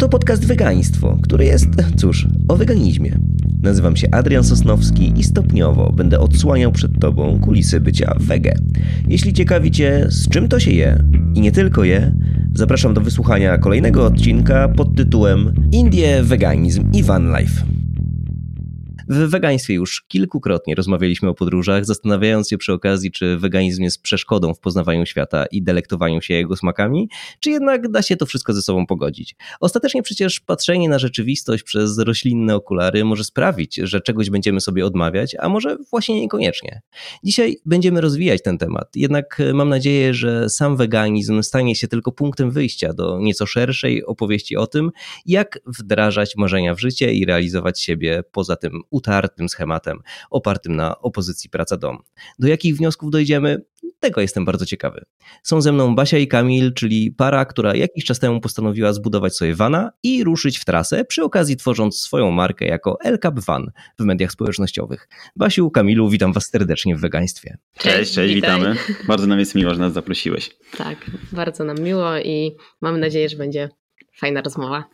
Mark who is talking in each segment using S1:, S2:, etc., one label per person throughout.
S1: Oto podcast Wegaństwo, który jest, cóż, o weganizmie. Nazywam się Adrian Sosnowski i stopniowo będę odsłaniał przed Tobą kulisy bycia wege. Jeśli ciekawi Cię, z czym to się je i nie tylko je, zapraszam do wysłuchania kolejnego odcinka pod tytułem Indie, weganizm i van life. W wegaństwie już kilkukrotnie rozmawialiśmy o podróżach, zastanawiając się przy okazji, czy weganizm jest przeszkodą w poznawaniu świata i delektowaniu się jego smakami, czy jednak da się to wszystko ze sobą pogodzić. Ostatecznie przecież patrzenie na rzeczywistość przez roślinne okulary może sprawić, że czegoś będziemy sobie odmawiać, a może właśnie niekoniecznie. Dzisiaj będziemy rozwijać ten temat, jednak mam nadzieję, że sam weganizm stanie się tylko punktem wyjścia do nieco szerszej opowieści o tym, jak wdrażać marzenia w życie i realizować siebie poza tym utartym schematem opartym na opozycji praca-dom. Do jakich wniosków dojdziemy? Tego jestem bardzo ciekawy. Są ze mną Basia i Kamil, czyli para, która jakiś czas temu postanowiła zbudować sobie vana i ruszyć w trasę, przy okazji tworząc swoją markę jako El Cap Van w mediach społecznościowych. Basiu, Kamilu, witam was serdecznie w wegaństwie.
S2: Cześć, cześć, cześć witamy. Bardzo nam jest miło, że nas zaprosiłeś.
S3: Tak, bardzo nam miło i mam nadzieję, że będzie fajna rozmowa.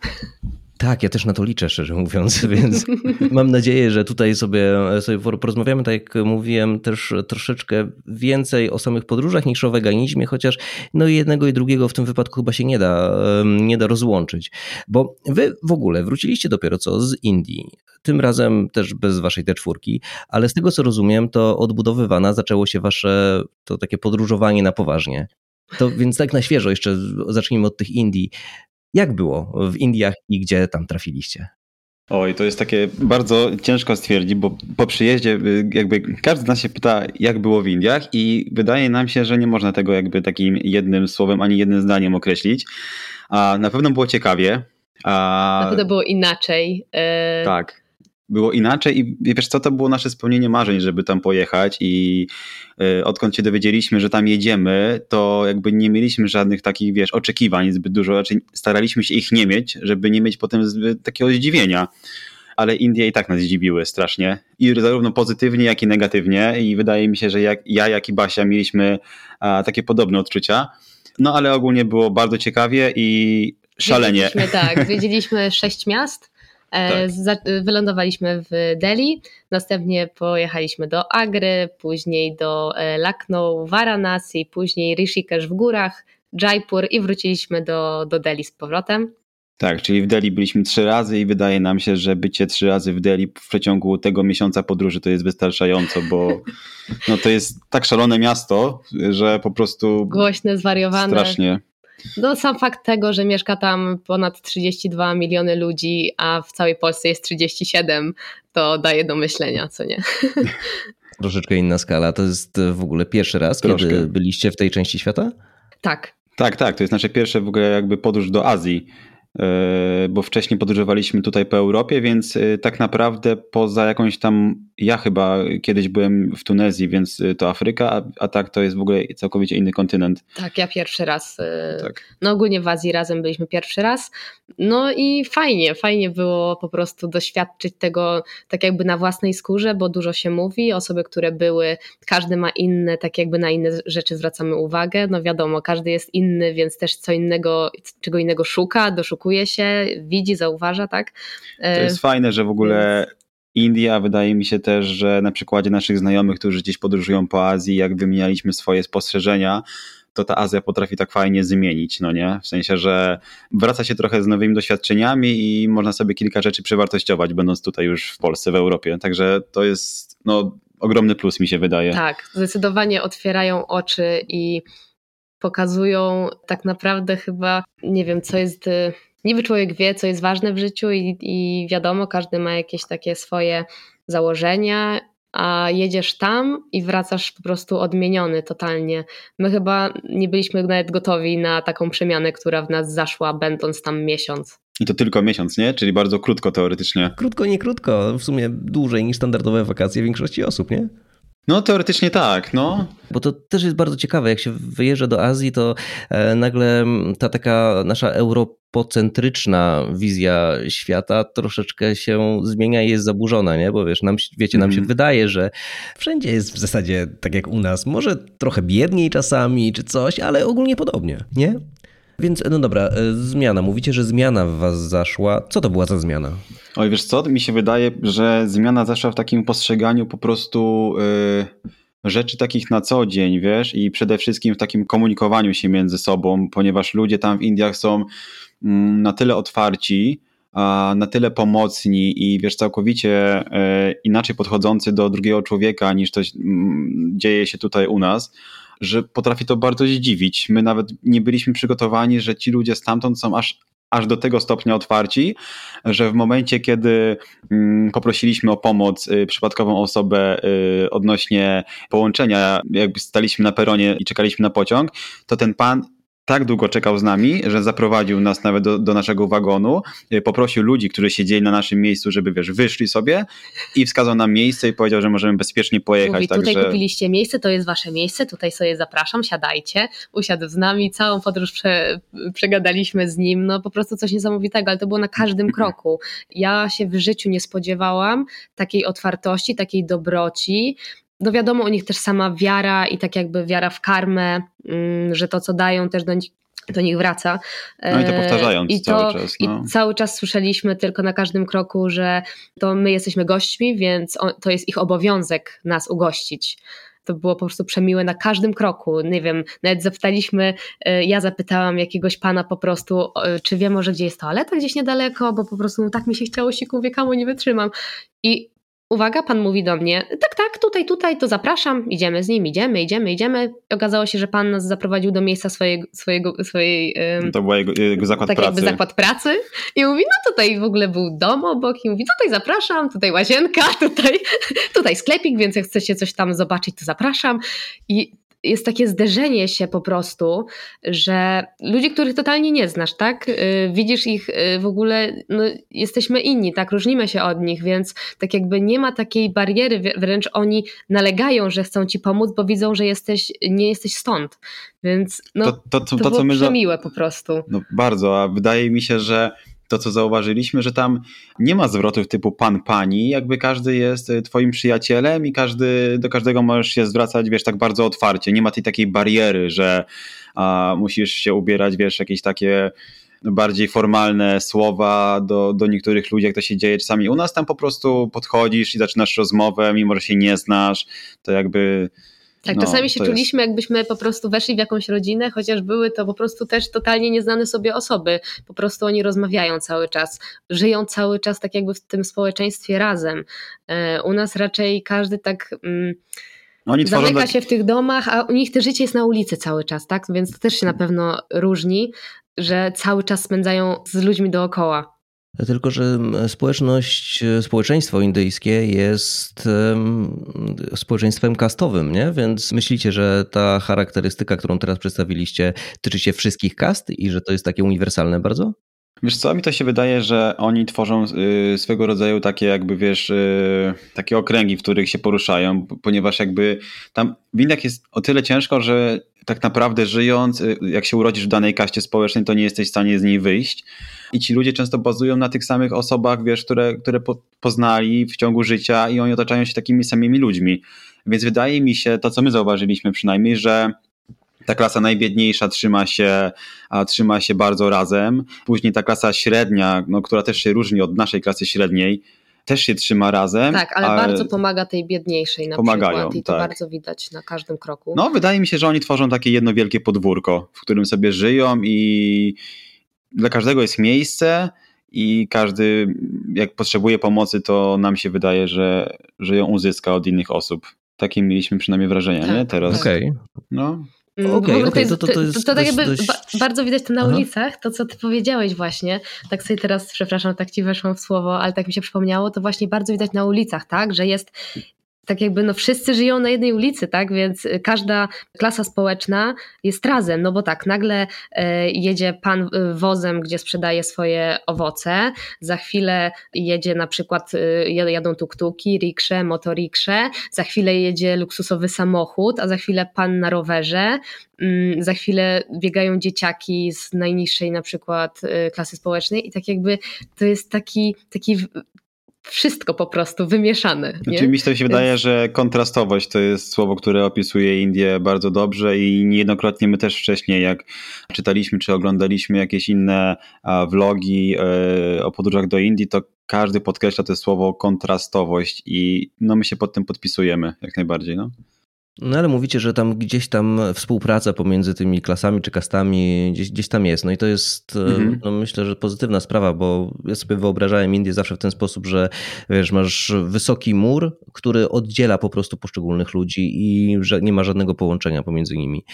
S1: Tak, ja też na to liczę, szczerze mówiąc, więc mam nadzieję, że tutaj sobie, sobie porozmawiamy, tak jak mówiłem, też troszeczkę więcej o samych podróżach niż o weganizmie, chociaż no jednego i drugiego w tym wypadku chyba się nie da, nie da rozłączyć. Bo wy w ogóle wróciliście dopiero co z Indii, tym razem też bez waszej te czwórki, ale z tego co rozumiem, to odbudowywana zaczęło się wasze to takie podróżowanie na poważnie. To więc tak na świeżo jeszcze zacznijmy od tych Indii. Jak było w Indiach i gdzie tam trafiliście?
S2: Oj, to jest takie bardzo ciężko stwierdzić, bo po przyjeździe y, jakby każdy z nas się pyta, jak było w Indiach i wydaje nam się, że nie można tego jakby takim jednym słowem ani jednym zdaniem określić. A na pewno było ciekawie.
S3: A... Na pewno było inaczej.
S2: E, tak było inaczej i wiesz co, to było nasze spełnienie marzeń, żeby tam pojechać i y, odkąd się dowiedzieliśmy, że tam jedziemy, to jakby nie mieliśmy żadnych takich, wiesz, oczekiwań zbyt dużo, raczej staraliśmy się ich nie mieć, żeby nie mieć potem zbyt takiego zdziwienia. Ale Indie i tak nas zdziwiły strasznie. I zarówno pozytywnie, jak i negatywnie. I wydaje mi się, że jak, ja, jak i Basia mieliśmy a, takie podobne odczucia. No ale ogólnie było bardzo ciekawie i szalenie.
S3: Zwiedziliśmy, tak, zwiedziliśmy sześć miast tak. Wylądowaliśmy w Delhi, następnie pojechaliśmy do Agry, później do e, Lucknow, Varanasi, później Rishikesh w górach, Jaipur i wróciliśmy do, do Delhi z powrotem.
S2: Tak, czyli w Delhi byliśmy trzy razy i wydaje nam się, że bycie trzy razy w Delhi w przeciągu tego miesiąca podróży to jest wystarczająco, bo no to jest tak szalone miasto, że po prostu...
S3: Głośne, zwariowane.
S2: Strasznie.
S3: No sam fakt tego, że mieszka tam ponad 32 miliony ludzi, a w całej Polsce jest 37, to daje do myślenia, co nie?
S1: Troszeczkę inna skala. To jest w ogóle pierwszy raz, Troszkę. kiedy byliście w tej części świata?
S3: Tak.
S2: Tak, tak. To jest nasze pierwsze w ogóle jakby podróż do Azji. E, bo wcześniej podróżowaliśmy tutaj po Europie, więc e, tak naprawdę poza jakąś tam, ja chyba kiedyś byłem w Tunezji, więc e, to Afryka, a, a tak to jest w ogóle całkowicie inny kontynent.
S3: Tak, ja pierwszy raz. Tak. No ogólnie w Azji razem byliśmy pierwszy raz. No i fajnie, fajnie było po prostu doświadczyć tego tak jakby na własnej skórze, bo dużo się mówi, osoby, które były, każdy ma inne, tak jakby na inne rzeczy zwracamy uwagę. No wiadomo, każdy jest inny, więc też co innego, czego innego szuka, doszukuje doszukuje się, widzi, zauważa, tak?
S2: To jest fajne, że w ogóle India, wydaje mi się też, że na przykładzie naszych znajomych, którzy gdzieś podróżują po Azji, jak wymienialiśmy swoje spostrzeżenia, to ta Azja potrafi tak fajnie zmienić, no nie? W sensie, że wraca się trochę z nowymi doświadczeniami i można sobie kilka rzeczy przewartościować, będąc tutaj już w Polsce, w Europie. Także to jest no, ogromny plus, mi się wydaje.
S3: Tak, zdecydowanie otwierają oczy i pokazują tak naprawdę chyba, nie wiem, co jest niby człowiek wie, co jest ważne w życiu i, i wiadomo, każdy ma jakieś takie swoje założenia, a jedziesz tam i wracasz po prostu odmieniony totalnie. My chyba nie byliśmy nawet gotowi na taką przemianę, która w nas zaszła, będąc tam miesiąc.
S2: I to tylko miesiąc, nie? Czyli bardzo krótko teoretycznie.
S1: Krótko, nie krótko. W sumie dłużej niż standardowe wakacje większości osób, nie?
S2: No, teoretycznie tak, no.
S1: Bo to też jest bardzo ciekawe, jak się wyjeżdża do Azji, to e, nagle ta taka nasza europocentryczna wizja świata troszeczkę się zmienia i jest zaburzona, nie? Bo wiesz, nam, wiecie, nam się mm. wydaje, że wszędzie jest w zasadzie tak jak u nas. Może trochę biedniej czasami czy coś, ale ogólnie podobnie, nie? Więc no dobra, e, zmiana. Mówicie, że zmiana w was zaszła. Co to była za zmiana?
S2: Oj, wiesz co, mi się wydaje, że zmiana zaszła w takim postrzeganiu po prostu yy, rzeczy takich na co dzień, wiesz, i przede wszystkim w takim komunikowaniu się między sobą, ponieważ ludzie tam w Indiach są mm, na tyle otwarci, na tyle pomocni i wiesz, całkowicie e, inaczej podchodzący do drugiego człowieka niż to mm, dzieje się tutaj u nas, że potrafi to bardzo zdziwić. My nawet nie byliśmy przygotowani, że ci ludzie stamtąd są aż aż do tego stopnia otwarci, że w momencie, kiedy mm, poprosiliśmy o pomoc y, przypadkową osobę y, odnośnie połączenia, jakby staliśmy na peronie i czekaliśmy na pociąg, to ten pan tak długo czekał z nami, że zaprowadził nas nawet do, do, naszego wagonu, y, poprosił ludzi, którzy siedzieli na naszym miejscu, żeby wiesz, wyszli sobie i wskazał nam miejsce i powiedział, że możemy bezpiecznie pojechać.
S3: Mówi, tutaj także... kupiliście miejsce, to jest wasze miejsce, tutaj sobie zapraszam, siadajcie. Usiadł z nami, całą podróż prze, przegadaliśmy z nim, no po prostu coś niesamowitego, ale to było na każdym kroku. Ja się w życiu nie spodziewałam takiej otwartości, takiej dobroci, no wiadomo, u nich też sama wiara i tak jakby wiara w karmę, mm, że to, co dają, też do nich do nich wraca.
S2: No i to powtarzając I to, cały czas.
S3: No. I cały czas słyszeliśmy tylko na każdym kroku, że to my jesteśmy gośćmi, więc to jest ich obowiązek nas ugościć. To było po prostu przemiłe na każdym kroku. Nie wiem, nawet zapytaliśmy, e, ja zapytałam jakiegoś pana po prostu, czy wie może gdzie jest toaleta gdzieś niedaleko, bo po prostu tak mi się chciało siku wiekamu, nie wytrzymam. I Uwaga, pan mówi do mnie, tak, tak, tutaj, tutaj, to zapraszam, idziemy z nim, idziemy, idziemy, idziemy. Okazało się, że pan nas zaprowadził do miejsca swojego, swojego, swojej...
S2: To był jego, jego zakład
S3: tak
S2: pracy.
S3: jakby zakład pracy i mówi, no tutaj w ogóle był dom obok i mówi, tutaj zapraszam, tutaj łazienka, tutaj, tutaj sklepik, więc jak chcecie coś tam zobaczyć, to zapraszam. I jest takie zderzenie się po prostu, że ludzi, których totalnie nie znasz, tak? Y, widzisz ich y, w ogóle, no, jesteśmy inni, tak? Różnimy się od nich, więc tak jakby nie ma takiej bariery, wręcz oni nalegają, że chcą ci pomóc, bo widzą, że jesteś, nie jesteś stąd. Więc no, to, to, to, to, to co my przemiłe po prostu.
S2: No, bardzo, a wydaje mi się, że to, co zauważyliśmy, że tam nie ma zwrotów typu pan, pani, jakby każdy jest e, twoim przyjacielem i każdy, do każdego możesz się zwracać, wiesz, tak bardzo otwarcie. Nie ma tej takiej bariery, że a, musisz się ubierać, wiesz, jakieś takie bardziej formalne słowa do, do niektórych ludzi, jak to się dzieje czasami. U nas tam po prostu podchodzisz i zaczynasz rozmowę, mimo że się nie znasz, to jakby
S3: tak, no, czasami się czuliśmy, jest... jakbyśmy po prostu weszli w jakąś rodzinę, chociaż były to po prostu też totalnie nieznane sobie osoby. Po prostu oni rozmawiają cały czas, żyją cały czas tak jakby w tym społeczeństwie razem. E, u nas raczej każdy tak. Mm, oni zamyka się w tych domach, a u nich to życie jest na ulicy cały czas, tak? Więc to też się na pewno różni, że cały czas spędzają z ludźmi dookoła.
S1: Tylko, że społeczność, społeczeństwo indyjskie jest społeczeństwem kastowym, nie? Więc myślicie, że ta charakterystyka, którą teraz przedstawiliście, tyczy się wszystkich kast i że to jest takie uniwersalne bardzo?
S2: Wiesz co, mi to się wydaje, że oni tworzą y, swego rodzaju takie jakby, wiesz, y, takie okręgi, w których się poruszają, ponieważ jakby tam w Indiach jest o tyle ciężko, że tak naprawdę żyjąc, y, jak się urodzisz w danej kaście społecznej, to nie jesteś w stanie z niej wyjść. I ci ludzie często bazują na tych samych osobach, wiesz, które, które poznali w ciągu życia i oni otaczają się takimi samymi ludźmi. Więc wydaje mi się, to co my zauważyliśmy przynajmniej, że ta klasa najbiedniejsza trzyma się, a trzyma się bardzo razem. Później ta klasa średnia, no, która też się różni od naszej klasy średniej, też się trzyma razem.
S3: Tak, ale, ale bardzo pomaga tej biedniejszej na pomagają, przykład i to tak. bardzo widać na każdym kroku.
S2: No, wydaje mi się, że oni tworzą takie jedno wielkie podwórko, w którym sobie żyją i dla każdego jest miejsce i każdy jak potrzebuje pomocy, to nam się wydaje, że, że ją uzyska od innych osób. Takie mieliśmy przynajmniej wrażenie, tak, nie? Teraz.
S1: Okej. Okay.
S2: No.
S3: Mm, okay, okay, to, to, to, jest to, to tak jakby dość... ba bardzo widać to na Aha. ulicach, to co ty powiedziałeś właśnie, tak sobie teraz, przepraszam, tak ci weszłam w słowo, ale tak mi się przypomniało, to właśnie bardzo widać na ulicach, tak, że jest tak jakby no wszyscy żyją na jednej ulicy, tak? Więc y, każda klasa społeczna jest razem, no bo tak, nagle e, jedzie pan y, wozem, gdzie sprzedaje swoje owoce, za chwilę jedzie na przykład, y, jadą tuktuki, riksze, motoriksze, za chwilę jedzie luksusowy samochód, a za chwilę pan na rowerze, mm, za chwilę biegają dzieciaki z najniższej na przykład klasy społecznej. I tak jakby to jest taki, taki wszystko po prostu wymieszane. Nie?
S2: Znaczy, mi się wydaje, że kontrastowość to jest słowo, które opisuje Indię bardzo dobrze i niejednokrotnie my też wcześniej, jak czytaliśmy czy oglądaliśmy jakieś inne vlogi e, o podróżach do Indii, to każdy podkreśla to słowo kontrastowość i no my się pod tym podpisujemy jak najbardziej. No.
S1: No ale mówicie, że tam gdzieś tam współpraca pomiędzy tymi klasami czy kastami gdzieś, gdzieś tam jest. No i to jest e, mhm. no myślę, że pozytywna sprawa, bo ja sobie wyobrażałem Indię zawsze w ten sposób, że wiesz, masz wysoki mur, który oddziela po prostu poszczególnych ludzi i że nie ma żadnego połączenia pomiędzy nimi.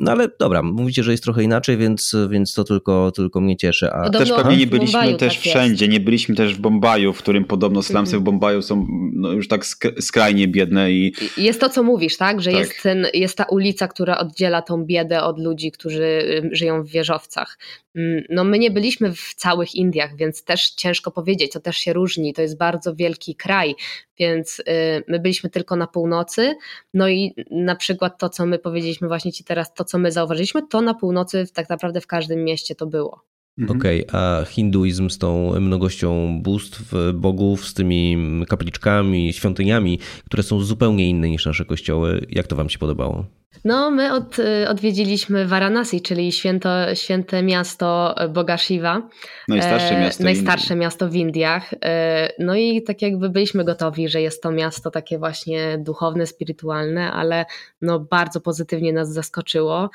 S1: No ale dobra, mówicie, że jest trochę inaczej, więc, więc to tylko, tylko mnie cieszy. A...
S2: Podobno też pewnie nie byliśmy Bombaju też tak wszędzie, jest. nie byliśmy też w Bombaju, w którym podobno slumsy mhm. w Bombaju są no, już tak skrajnie biedne i...
S3: Jest to, co mówi mówisz, tak? Że tak. Jest, ten, jest ta ulica, która oddziela tą biedę od ludzi, którzy żyją w wieżowcach. Mm, no my nie byliśmy w całych Indiach, więc też ciężko powiedzieć, to też się różni. To jest bardzo wielki kraj, więc y, my byliśmy tylko na północy. No i na przykład to, co my powiedzieliśmy właśnie ci teraz, to co my zauważyliśmy, to na północy tak naprawdę w każdym mieście to było.
S1: Mhm. Okej, okay, a hinduizm z tą mnogością bóstw, bogów, z tymi kapliczkami, świątyniami, które są zupełnie inne niż nasze kościoły, jak to wam się podobało?
S3: No, my od, odwiedziliśmy Varanasi, czyli święto, święte miasto Boga Shiva.
S2: Najstarsze e, miasto,
S3: najstarsze miasto w Indiach. E, no i tak jakby byliśmy gotowi, że jest to miasto takie właśnie duchowne, spirytualne, ale no bardzo pozytywnie nas zaskoczyło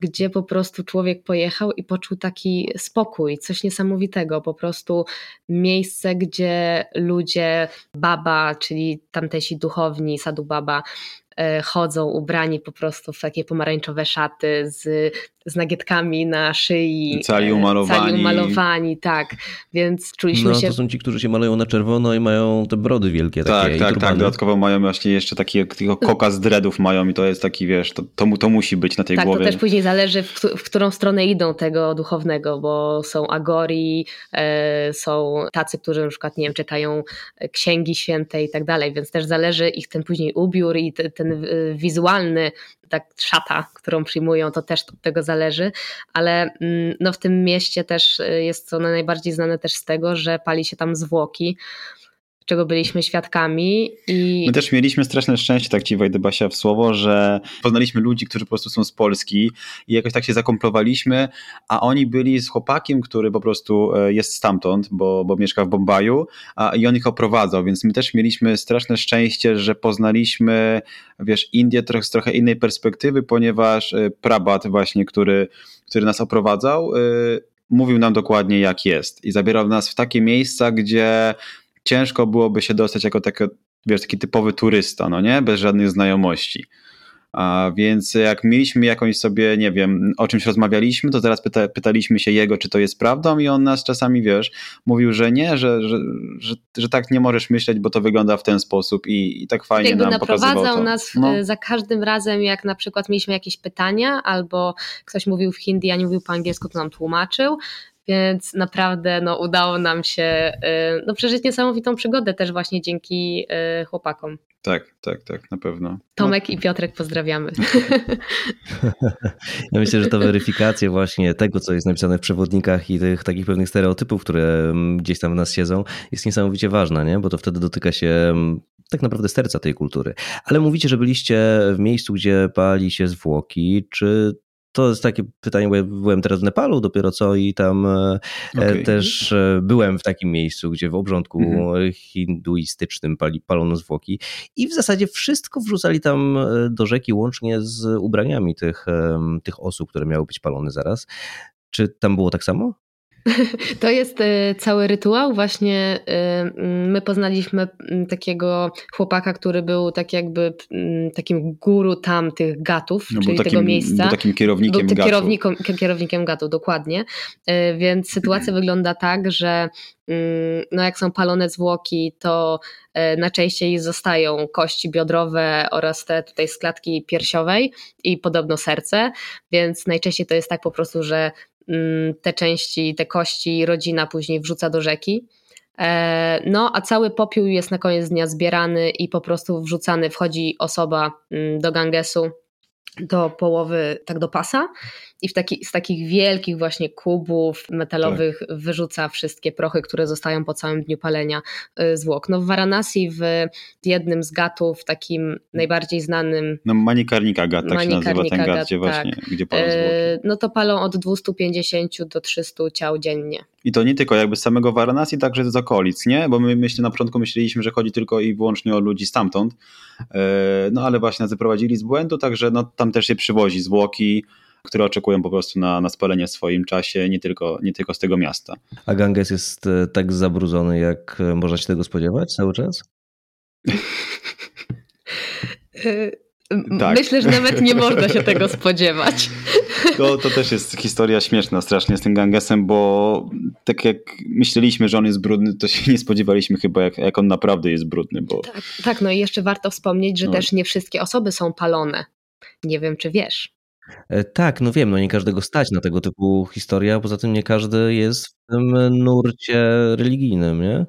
S3: gdzie po prostu człowiek pojechał i poczuł taki spokój, coś niesamowitego, po prostu miejsce, gdzie ludzie, baba, czyli tamtejsi duchowni, sadu baba, E, chodzą ubrani po prostu w takie pomarańczowe szaty z, z nagietkami na szyi.
S2: Cali e, umalowani.
S3: Cali umalowani, tak. Więc czuliśmy
S1: no,
S3: się...
S1: to są ci, którzy się malują na czerwono i mają te brody wielkie
S2: tak,
S1: takie.
S2: Tak, tak, dodatkowo mają właśnie jeszcze taki takiego koka z dreadów mają i to jest taki, wiesz, to, to, to musi być na tej
S3: tak,
S2: głowie.
S3: Tak, to też później zależy w, w, którą stronę idą tego duchownego, bo są agori, e, są tacy, którzy na przykład, nie wiem, czytają księgi święte i tak dalej, więc też zależy ich ten później ubiór i ten ten y, wizualny, tak szata, którą przyjmują, to też od tego zależy, ale mm, no w tym mieście też y, jest to najbardziej znane też z tego, że pali się tam zwłoki, czego byliśmy świadkami. I...
S2: My też mieliśmy straszne szczęście, tak ci wejdę Basia w słowo, że poznaliśmy ludzi, którzy po prostu są z Polski i jakoś tak się zakomplowaliśmy, a oni byli z chłopakiem, który po prostu e, jest stamtąd, bo, bo mieszka w Bombaju a, i on ich oprowadzał, więc my też mieliśmy straszne szczęście, że poznaliśmy, wiesz, Indię trochę, z trochę innej perspektywy, ponieważ e, Prabat właśnie, który, który nas oprowadzał, e, mówił nam dokładnie jak jest i zabierał nas w takie miejsca, gdzie ciężko byłoby się dostać jako taki, wiesz, taki typowy turysta, no nie? Bez żadnych znajomości. A więc jak mieliśmy jakąś sobie, nie wiem, o czymś rozmawialiśmy, to zaraz pyta, pytaliśmy się jego, czy to jest prawdą i on nas czasami, wiesz, mówił, że nie, że, że, że, że tak nie możesz myśleć, bo to wygląda w ten sposób i, i tak fajnie
S3: Jakby
S2: nam
S3: naprowadzał
S2: to.
S3: nas no. za każdym razem, jak na przykład mieliśmy jakieś pytania albo ktoś mówił w hindi, a nie mówił po angielsku, to nam tłumaczył, więc naprawdę no, udało nam się y, no, przeżyć niesamowitą przygodę też właśnie dzięki y, chłopakom.
S2: Tak, tak, tak, na pewno.
S3: Tomek no. i Piotrek pozdrawiamy.
S1: Ja myślę, że ta weryfikacja właśnie tego, co jest napisane w przewodnikach i tych takich pewnych stereotypów, które mm, gdzieś tam w nas siedzą, jest niesamowicie ważna, nie? bo to wtedy dotyka się mm, tak naprawdę serca tej kultury. Ale mówicie, że byliście w miejscu, gdzie pali się zwłoki. Czy to jest takie pytanie, bo ja byłem teraz w Nepalu dopiero co i tam e, okay. też e, byłem w takim miejscu, gdzie w obrządku mhm. hinduistycznym pali, palono zwłoki i w zasadzie wszystko wrzucali tam e, do rzeki łącznie z ubraniami tych, tych osób, które miały być palone zaraz. Czy tam było tak samo?
S3: To jest e, cały rytuał. Właśnie e, my poznaliśmy takiego chłopaka, który był tak jakby takim guru tam tych gatów, no, czyli takim, tego miejsca.
S2: Był takim kierownikiem był gatu.
S3: Kierownikiem, kierownikiem gatu, dokładnie. E, więc sytuacja wygląda tak, że no jak są palone zwłoki, to najczęściej zostają kości biodrowe oraz te tutaj z klatki piersiowej i podobno serce, więc najczęściej to jest tak po prostu, że te części, te kości rodzina później wrzuca do rzeki. E, no, a cały popiół jest na koniec dnia zbierany i po prostu wrzucany, wchodzi osoba mm, do Gangesu do połowy, tak do pasa i w taki, z takich wielkich właśnie kubów metalowych tak. wyrzuca wszystkie prochy, które zostają po całym dniu palenia y, zwłok. No w Varanasi w jednym z gatów, takim najbardziej znanym...
S2: No Manikarnika Gat, tak się nazywa ten gat, gdzie właśnie, tak. gdzie palą zwłoki.
S3: No to palą od 250 do 300 ciał dziennie.
S2: I to nie tylko jakby z samego Varanasi, także z okolic, nie? Bo my myślę, na początku myśleliśmy, że chodzi tylko i wyłącznie o ludzi stamtąd, e, no ale właśnie nas wyprowadzili z błędu, także no, tam też się przywozi zwłoki, które oczekują po prostu na, na spalenie w swoim czasie, nie tylko, nie tylko z tego miasta.
S1: A Ganges jest e, tak zabrudzony, jak e, można się tego spodziewać cały czas?
S3: Tak. Myślę, że nawet nie można się tego spodziewać.
S2: To, to też jest historia śmieszna strasznie z tym Gangesem, bo tak jak myśleliśmy, że on jest brudny, to się nie spodziewaliśmy chyba, jak, jak on naprawdę jest brudny. Bo...
S3: Tak, tak, no i jeszcze warto wspomnieć, że no. też nie wszystkie osoby są palone. Nie wiem, czy wiesz.
S1: E, tak, no wiem, no nie każdego stać na tego typu historia, poza tym nie każdy jest w tym nurcie religijnym, nie?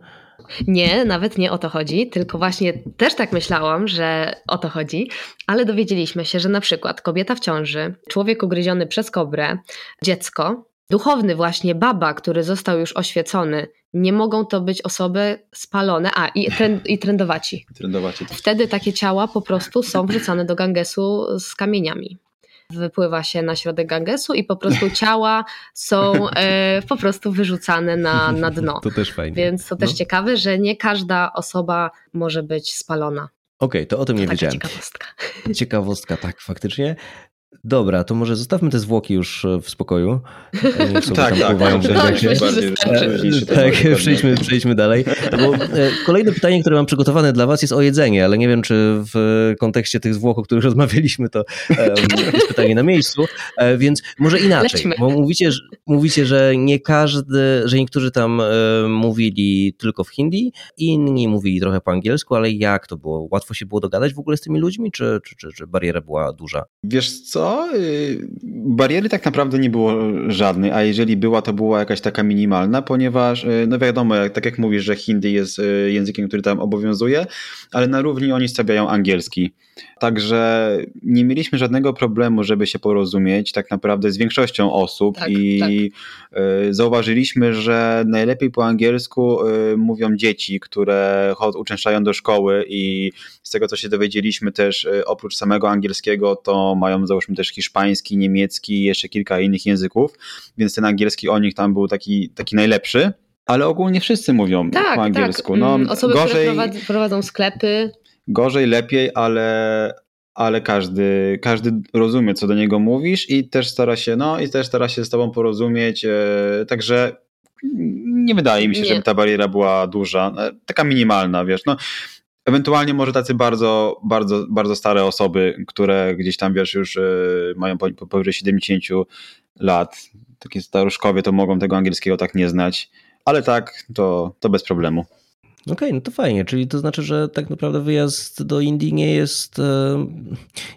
S3: Nie, nawet nie o to chodzi, tylko właśnie też tak myślałam, że o to chodzi, ale dowiedzieliśmy się, że na przykład kobieta w ciąży, człowiek ugryziony przez kobrę, dziecko, duchowny właśnie baba, który został już oświecony, nie mogą to być osoby spalone, a i, trend, i trendowaci.
S2: trendowaci.
S3: Wtedy takie ciała po prostu są wrzucane do Gangesu z kamieniami wypływa się na środek Gangesu i po prostu ciała są e, po prostu wyrzucane na, na dno.
S1: To też fajnie.
S3: Więc to też no. ciekawe, że nie każda osoba może być spalona.
S1: Okej, okay, to o tym to nie wiedziałem.
S3: Ciekawostka.
S1: Ciekawostka, tak, faktycznie. Dobra, to może zostawmy te zwłoki już e, w spokoju.
S2: E, tak, tak, pływają tak,
S1: tak, tak przejdźmy, przejdźmy dalej. Bo e, kolejne pytanie, które mam przygotowane dla was jest o jedzenie, ale nie wiem, czy w kontekście tych zwłok, o których rozmawialiśmy, to jest pytanie na miejscu, więc może inaczej. Lecimy. Bo mówicie, że, mówicie, że nie każdy, że niektórzy tam mówili tylko w hindi, inni mówili trochę po angielsku, ale jak to było? Łatwo się było dogadać w ogóle z tymi ludźmi, czy, czy, czy, czy bariera była duża?
S2: Wiesz co, co? Y, bariery tak naprawdę nie było żadnej, a jeżeli była, to była jakaś taka minimalna, ponieważ, y, no wiadomo, tak jak mówisz, że hindi jest y, językiem, który tam obowiązuje, ale na równi oni stawiają angielski. Także nie mieliśmy żadnego problemu, żeby się porozumieć tak naprawdę z większością osób tak, i tak. zauważyliśmy, że najlepiej po angielsku mówią dzieci, które uczęszczają do szkoły i z tego co się dowiedzieliśmy też oprócz samego angielskiego to mają załóżmy też hiszpański, niemiecki i jeszcze kilka innych języków, więc ten angielski o nich tam był taki, taki najlepszy. Ale ogólnie wszyscy mówią tak, po tak. angielsku. Tak.
S3: No, Osoby, gorzej, które prowadzą sklepy.
S2: Gorzej, lepiej, ale, ale każdy, każdy rozumie, co do niego mówisz i też stara się, no i też stara się z tobą porozumieć. E, także nie wydaje mi się, nie. żeby ta bariera była duża, e, taka minimalna, wiesz. No, Ewentualnie może tacy bardzo, bardzo, bardzo stare osoby, które gdzieś tam, wiesz, już e, mają powyżej 70 lat, takie staruszkowie, to mogą tego angielskiego tak nie znać, ale tak, to, to bez problemu.
S1: Okej, okay, no to fajnie, czyli to znaczy, że tak naprawdę wyjazd do Indii nie jest e,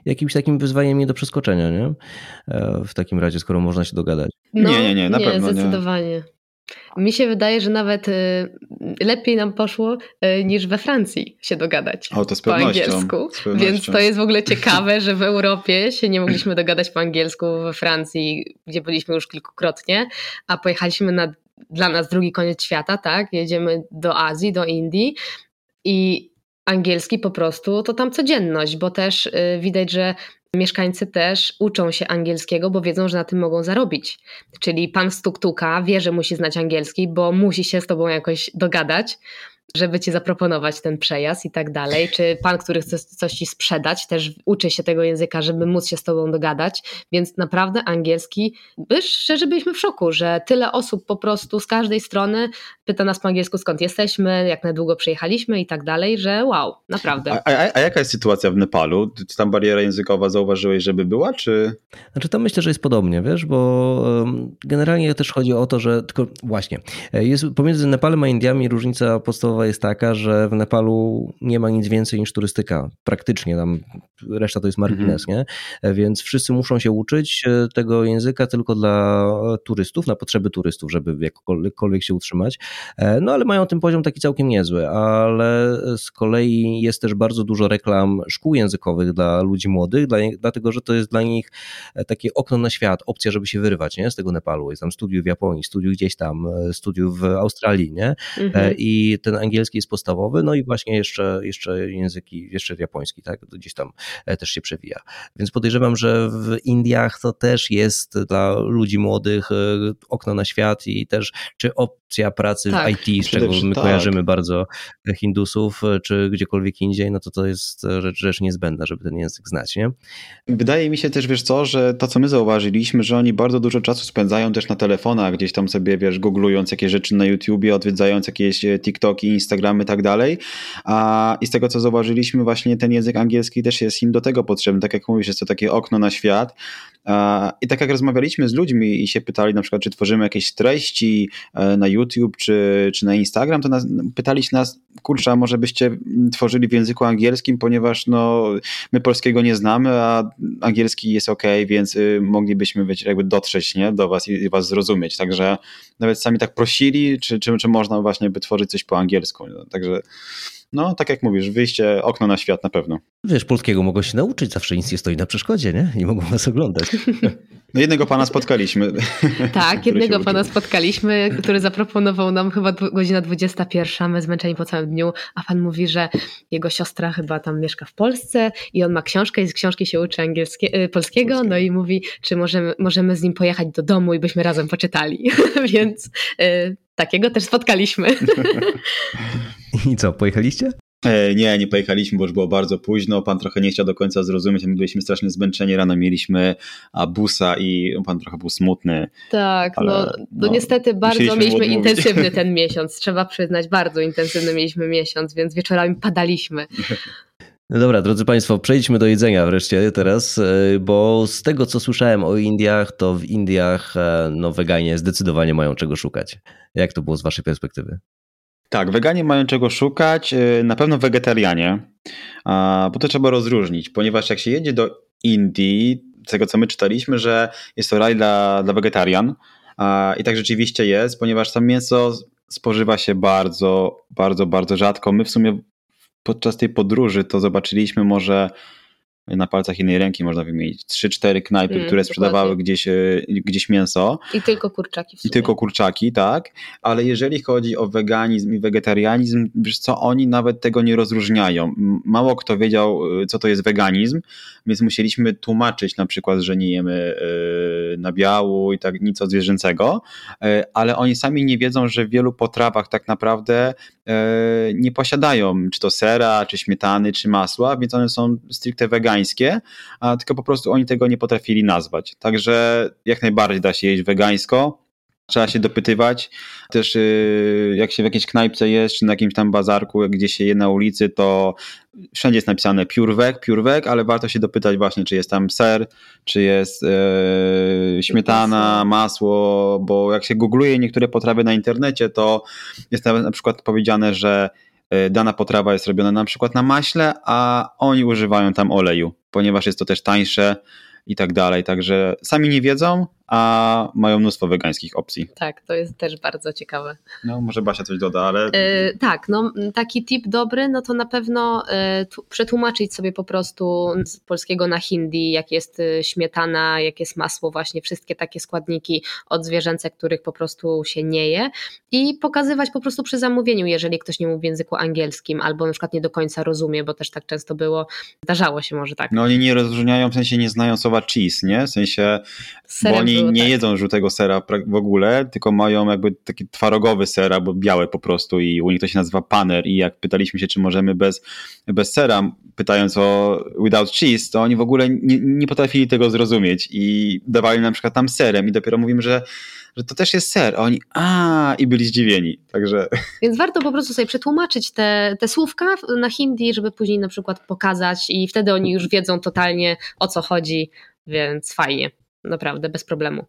S1: jakimś takim wyzwaniem nie do przeskoczenia, nie? E, w takim razie, skoro można się dogadać.
S3: No, nie, nie, nie, na nie, pewno zdecydowanie. nie. Mi się wydaje, że nawet y, lepiej nam poszło y, niż we Francji się dogadać
S2: o, to z
S3: po angielsku.
S2: Z
S3: Więc to jest w ogóle ciekawe, że w Europie się nie mogliśmy dogadać po angielsku, we Francji, gdzie byliśmy już kilkukrotnie, a pojechaliśmy na dla nas drugi koniec świata, tak? Jedziemy do Azji, do Indii i angielski po prostu to tam codzienność, bo też y, widać, że Mieszkańcy też uczą się angielskiego, bo wiedzą, że na tym mogą zarobić. Czyli pan stuktuka wie, że musi znać angielski, bo musi się z tobą jakoś dogadać, żeby ci zaproponować ten przejazd i tak dalej. Czy pan, który chce coś ci sprzedać, też uczy się tego języka, żeby móc się z tobą dogadać. Więc naprawdę angielski, szczerze byliśmy w szoku, że tyle osób po prostu z każdej strony pyta nas po angielsku skąd jesteśmy, jak na długo przyjechaliśmy i tak dalej, że wow, naprawdę.
S2: A, a, a jaka jest sytuacja w Nepalu? Czy tam bariera językowa zauważyłeś, żeby była, czy...
S1: Znaczy tam myślę, że jest podobnie, wiesz, bo generalnie też chodzi o to, że tylko właśnie, e, jest pomiędzy Nepalem a Indiami różnica podstawowa jest taka, że w Nepalu nie ma nic więcej niż turystyka. Praktycznie tam reszta to jest margines, mhm. nie? E, więc wszyscy muszą się uczyć e, tego języka tylko dla turystów, na potrzeby turystów, żeby jakkolwiek się utrzymać. E, no ale mają ten poziom taki całkiem niezły, ale z kolei jest też bardzo dużo reklam szkół językowych dla ludzi młodych, dla, dlatego że to jest dla nich takie okno na świat, opcja, żeby się wyrywać nie? z tego Nepalu. Jest tam studiów w Japonii, studiów gdzieś tam, studiów w Australii, nie? Mhm. I ten angielski jest podstawowy, no i właśnie jeszcze, jeszcze języki, jeszcze japoński, tak? Gdzieś tam też się przewija. Więc podejrzewam, że w Indiach to też jest dla ludzi młodych okno na świat i też czy opcja pracy tak. w IT, z czego my tak. kojarzymy bardzo Hindusów, czy gdziekolwiek indziej, no to to jest rzecz, rzecz niezbędna, żeby ten język znać, nie?
S2: Wydaje mi się też, wiesz co, że to, co my zauważyliśmy, że oni bardzo dużo czasu spędzają też na telefonach, gdzieś tam sobie, wiesz, googlując jakieś rzeczy na YouTubie, odwiedzając jakieś e, TikToki, Instagramy i tak dalej. A i z tego, co zauważyliśmy, właśnie ten język angielski też jest im do tego potrzebny. Tak jak mówisz, jest to takie okno na świat. I tak jak rozmawialiśmy z ludźmi i się pytali na przykład, czy tworzymy jakieś treści e, na YouTube czy, czy na Instagram, to nas, pytali się nas, kurczę, może byście tworzyli w języku angielskim, ponieważ no, my polskiego nie znamy, a angielski jest ok, więc y, moglibyśmy wiecie, jakby dotrzeć nie, do was i, was zrozumieć. Także nawet sami tak prosili, czy, czy, czy można właśnie by tworzyć coś po angielsku. Także no, tak jak mówisz, wyjście, okno na świat na pewno.
S1: Wiesz, polskiego mogą się nauczyć, zawsze nic nie stoi na przeszkodzie, nie? Nie mogą was oglądać.
S2: No jednego pana spotkaliśmy.
S3: Tak, jednego pana spotkaliśmy, który zaproponował nam chyba godzina 21, my zmęczeni po całym dniu, a pan mówi, że jego siostra chyba tam mieszka w Polsce i on ma książkę i z książki się uczy angielskie, y, polskiego, no i mówi, czy możemy, możemy z nim pojechać do domu i byśmy razem poczytali. Więc y, takiego też spotkaliśmy.
S1: I co, pojechaliście?
S2: E, nie, nie pojechaliśmy, bo już było bardzo późno. Pan trochę nie chciał do końca zrozumieć. My byliśmy strasznie zmęczeni. Rano mieliśmy busa i pan trochę był smutny.
S3: Tak, ale, no, no, no, niestety bardzo mieliśmy intensywny ten miesiąc. Trzeba przyznać, bardzo intensywny mieliśmy miesiąc, więc wieczorami padaliśmy.
S1: No dobra, drodzy Państwo, przejdźmy do jedzenia wreszcie teraz, e, bo z tego co słyszałem o Indiach, to w Indiach e, no, weganie zdecydowanie mają czego szukać. Jak to było z Waszej perspektywy?
S2: Tak, weganie mają czego szukać, y, na pewno wegetarianie, bo to trzeba rozróżnić, ponieważ jak się jedzie do Indii, z tego co my czytaliśmy, że jest to raj dla, dla wegetarian i tak rzeczywiście jest, ponieważ tam mięso spożywa się bardzo, bardzo, bardzo rzadko. My w sumie podczas tej podróży to zobaczyliśmy może na palcach jednej ręki można wymienić trzy, cztery knajpy, mm, które sprzedawały gdzieś, e, gdzieś mięso.
S3: I tylko kurczaki.
S2: I tylko kurczaki, tak. Ale jeżeli chodzi o weganizm i wegetarianizm, wiesz co, oni nawet tego nie rozróżniają. Mało kto wiedział, e, co to jest weganizm, więc musieliśmy tłumaczyć na przykład, że nie jemy e, nabiału i tak nic od zwierzęcego, ale oni sami nie wiedzą, że w wielu potrawach tak naprawdę nie posiadają czy to sera, czy śmietany, czy masła, więc one są stricte wegańskie wegańskie, a tylko po prostu oni tego nie potrafili nazwać. Także jak najbardziej da się jeść wegańsko. Trzeba się dopytywać. Też y, jak się w jakiejś knajpce jest, czy na jakimś tam bazarku, gdzieś się je na ulicy, to wszędzie jest napisane piórwek, piórwek, ale warto się dopytać właśnie, czy jest tam ser, czy jest e, śmietana, masło, bo jak się googluje niektóre potrawy na internecie, to jest na przykład powiedziane, że E, dana potrawa jest robiona na przykład na maśle, a oni używają tam oleju, ponieważ jest to też tańsze i tak dalej. Także sami nie wiedzą, a mają mnóstwo wegańskich opcji.
S3: Tak, to jest też bardzo ciekawe.
S2: No, może Basia coś doda, ale.
S3: Yy, tak, no taki tip dobry, no to na pewno yy, przetłumaczyć sobie po prostu z polskiego na hindi, jak jest y, śmietana, jak jest masło, właśnie wszystkie takie składniki od zwierzęce, których po prostu się nie je i pokazywać po prostu przy zamówieniu, jeżeli ktoś nie mówi w języku angielskim albo na przykład nie do końca rozumie, bo też tak często było, zdarzało się może tak.
S2: No oni nie rozróżniają, w sensie nie znają słowa cheese, nie? W sensie, Serem bo oni nie tak. jedzą żółtego sera w ogóle, tylko mają jakby taki twarogowy ser albo białe po prostu i u nich to się nazywa paner i jak pytaliśmy się, czy możemy bez, bez sera, pytając o without cheese, to oni w ogóle nie, nie potrafili tego zrozumieć i dawali na przykład tam serem i dopiero mówimy, że że to też jest ser. A oni, a i byli zdziwieni. Także.
S3: Więc warto po prostu sobie przetłumaczyć te, te słówka na hindi, żeby później na przykład pokazać i wtedy oni już wiedzą totalnie o co chodzi, więc fajnie naprawdę bez problemu.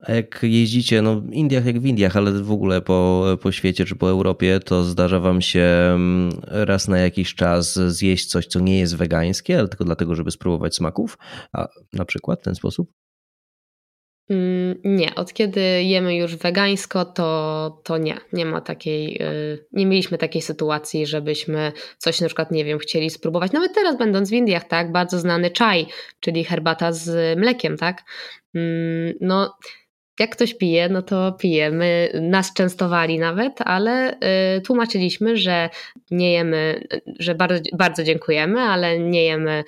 S1: A jak jeździcie, no w Indiach jak w Indiach, ale w ogóle po, po świecie czy po Europie, to zdarza wam się mm, raz na jakiś czas zjeść coś, co nie jest wegańskie, ale tylko dlatego, żeby spróbować smaków, a na przykład w ten sposób?
S3: Mm, nie, od kiedy jemy już wegańsko, to, to nie. Nie ma takiej, y, nie mieliśmy takiej sytuacji, żebyśmy coś na przykład, nie wiem, chcieli spróbować. Nawet teraz będąc w Indiach, tak, bardzo znany czaj, czyli herbata z mlekiem, tak. Mm, no, jak ktoś pije, no to pijemy. Nas częstowali nawet, ale y, tłumaczyliśmy, że nie jemy, że bardzo, bardzo dziękujemy, ale nie jemy,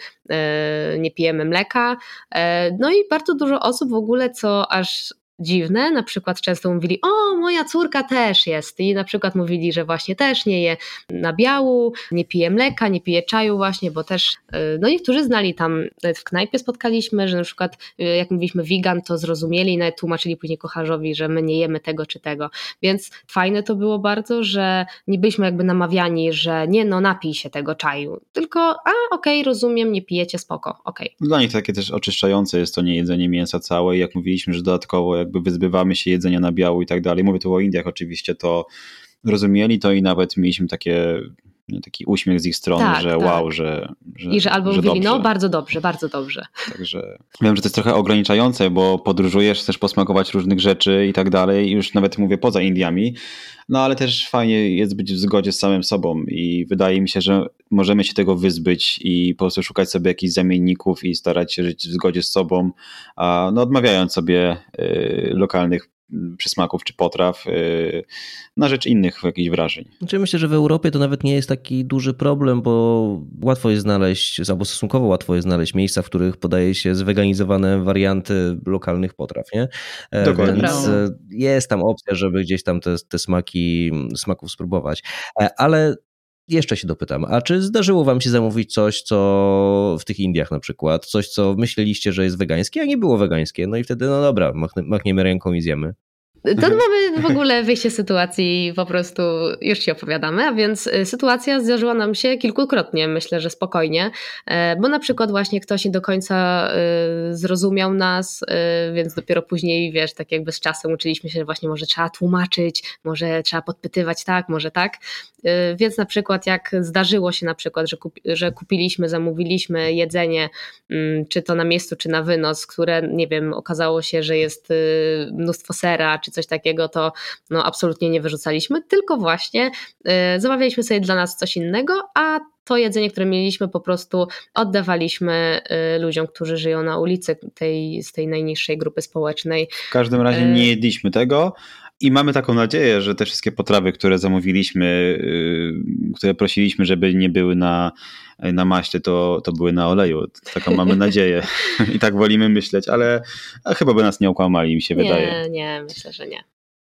S3: y, nie pijemy mleka. Y, no i bardzo dużo osób w ogóle, co aż dziwne. Na przykład często mówili, o, moja córka też jest. I na przykład mówili, że właśnie też nie je nabiału, nie pije mleka, nie pije czaju właśnie, bo też, y, no niektórzy znali tam, nawet w knajpie spotkaliśmy, że na przykład y, jak mówiliśmy vegan, to zrozumieli i nawet tłumaczyli później kocharzowi, że my nie jemy tego czy tego. Więc fajne to było bardzo, że nie byliśmy jakby namawiani, że nie, no napij się tego czaju, tylko a, okej, okay, rozumiem, nie pijecie, spoko, okej.
S2: Okay. Dla nich takie też oczyszczające jest to nie jedzenie mięsa całe i jak mówiliśmy, że dodatkowo jak jakby wyzbywamy się jedzenia na biału i tak dalej. Mówię tu o Indiach oczywiście, to rozumieli to i nawet mieliśmy takie taki uśmiech z ich strony, tak, że tak. wow, że, że
S3: I że albo
S2: że
S3: mówili, dobrze. no bardzo dobrze, bardzo dobrze.
S2: Także wiem, że to jest trochę ograniczające, bo podróżujesz, chcesz posmakować różnych rzeczy i tak dalej, już nawet mówię poza Indiami, no ale też fajnie jest być w zgodzie z samym sobą i wydaje mi się, że możemy się tego wyzbyć i po prostu szukać sobie jakichś zamienników i starać się żyć w zgodzie z sobą, no odmawiając sobie y, lokalnych przysmaków czy potraw y, na rzecz innych jakichś wrażeń.
S1: Znaczy myślę, że w Europie to nawet nie jest taki duży problem, bo łatwo jest znaleźć, albo stosunkowo łatwo jest znaleźć miejsca, w których podaje się zweganizowane warianty lokalnych potraw, nie?
S2: E, Dokładnie.
S1: Więc no. jest tam opcja, żeby gdzieś tam te, te smaki, smaków spróbować. E, ale jeszcze się dopytam, a czy zdarzyło wam się zamówić coś, co w tych Indiach na przykład, coś, co myśleliście, że jest wegańskie, a nie było wegańskie, no i wtedy, no dobra, machniemy ręką i zjemy.
S3: To mhm. mamy w ogóle wyjście z sytuacji i po prostu już ci opowiadamy, a więc y, sytuacja zdarzyła nam się kilkukrotnie, myślę, że spokojnie, e, bo na przykład właśnie ktoś nie do końca y, zrozumiał nas, y, więc dopiero później, wiesz, tak jakby z czasem uczyliśmy się, że właśnie może trzeba tłumaczyć, może trzeba podpytywać tak, może tak, więc na przykład jak zdarzyło się na przykład, że, kupi, że kupiliśmy, zamówiliśmy jedzenie, mm, czy to na miejscu, czy na wynos, które, nie wiem, okazało się, że jest mnóstwo sera, czy coś takiego, to no, absolutnie nie wyrzucaliśmy, tylko właśnie y, zamawialiśmy sobie dla nas coś innego, a to jedzenie, które mieliśmy, po prostu oddawaliśmy y, ludziom, którzy żyją na ulicy tej, z tej najniższej grupy społecznej.
S2: W każdym razie nie y, jedliśmy tego, i mamy taką nadzieję, że te wszystkie potrawy, które zamówiliśmy, które prosiliśmy, żeby nie były na, na maście, to, to były na oleju. Taką mamy nadzieję. I tak wolimy myśleć, ale chyba by nas nie okłamali, mi się
S3: nie,
S2: wydaje.
S3: Nie, nie, myślę, że nie.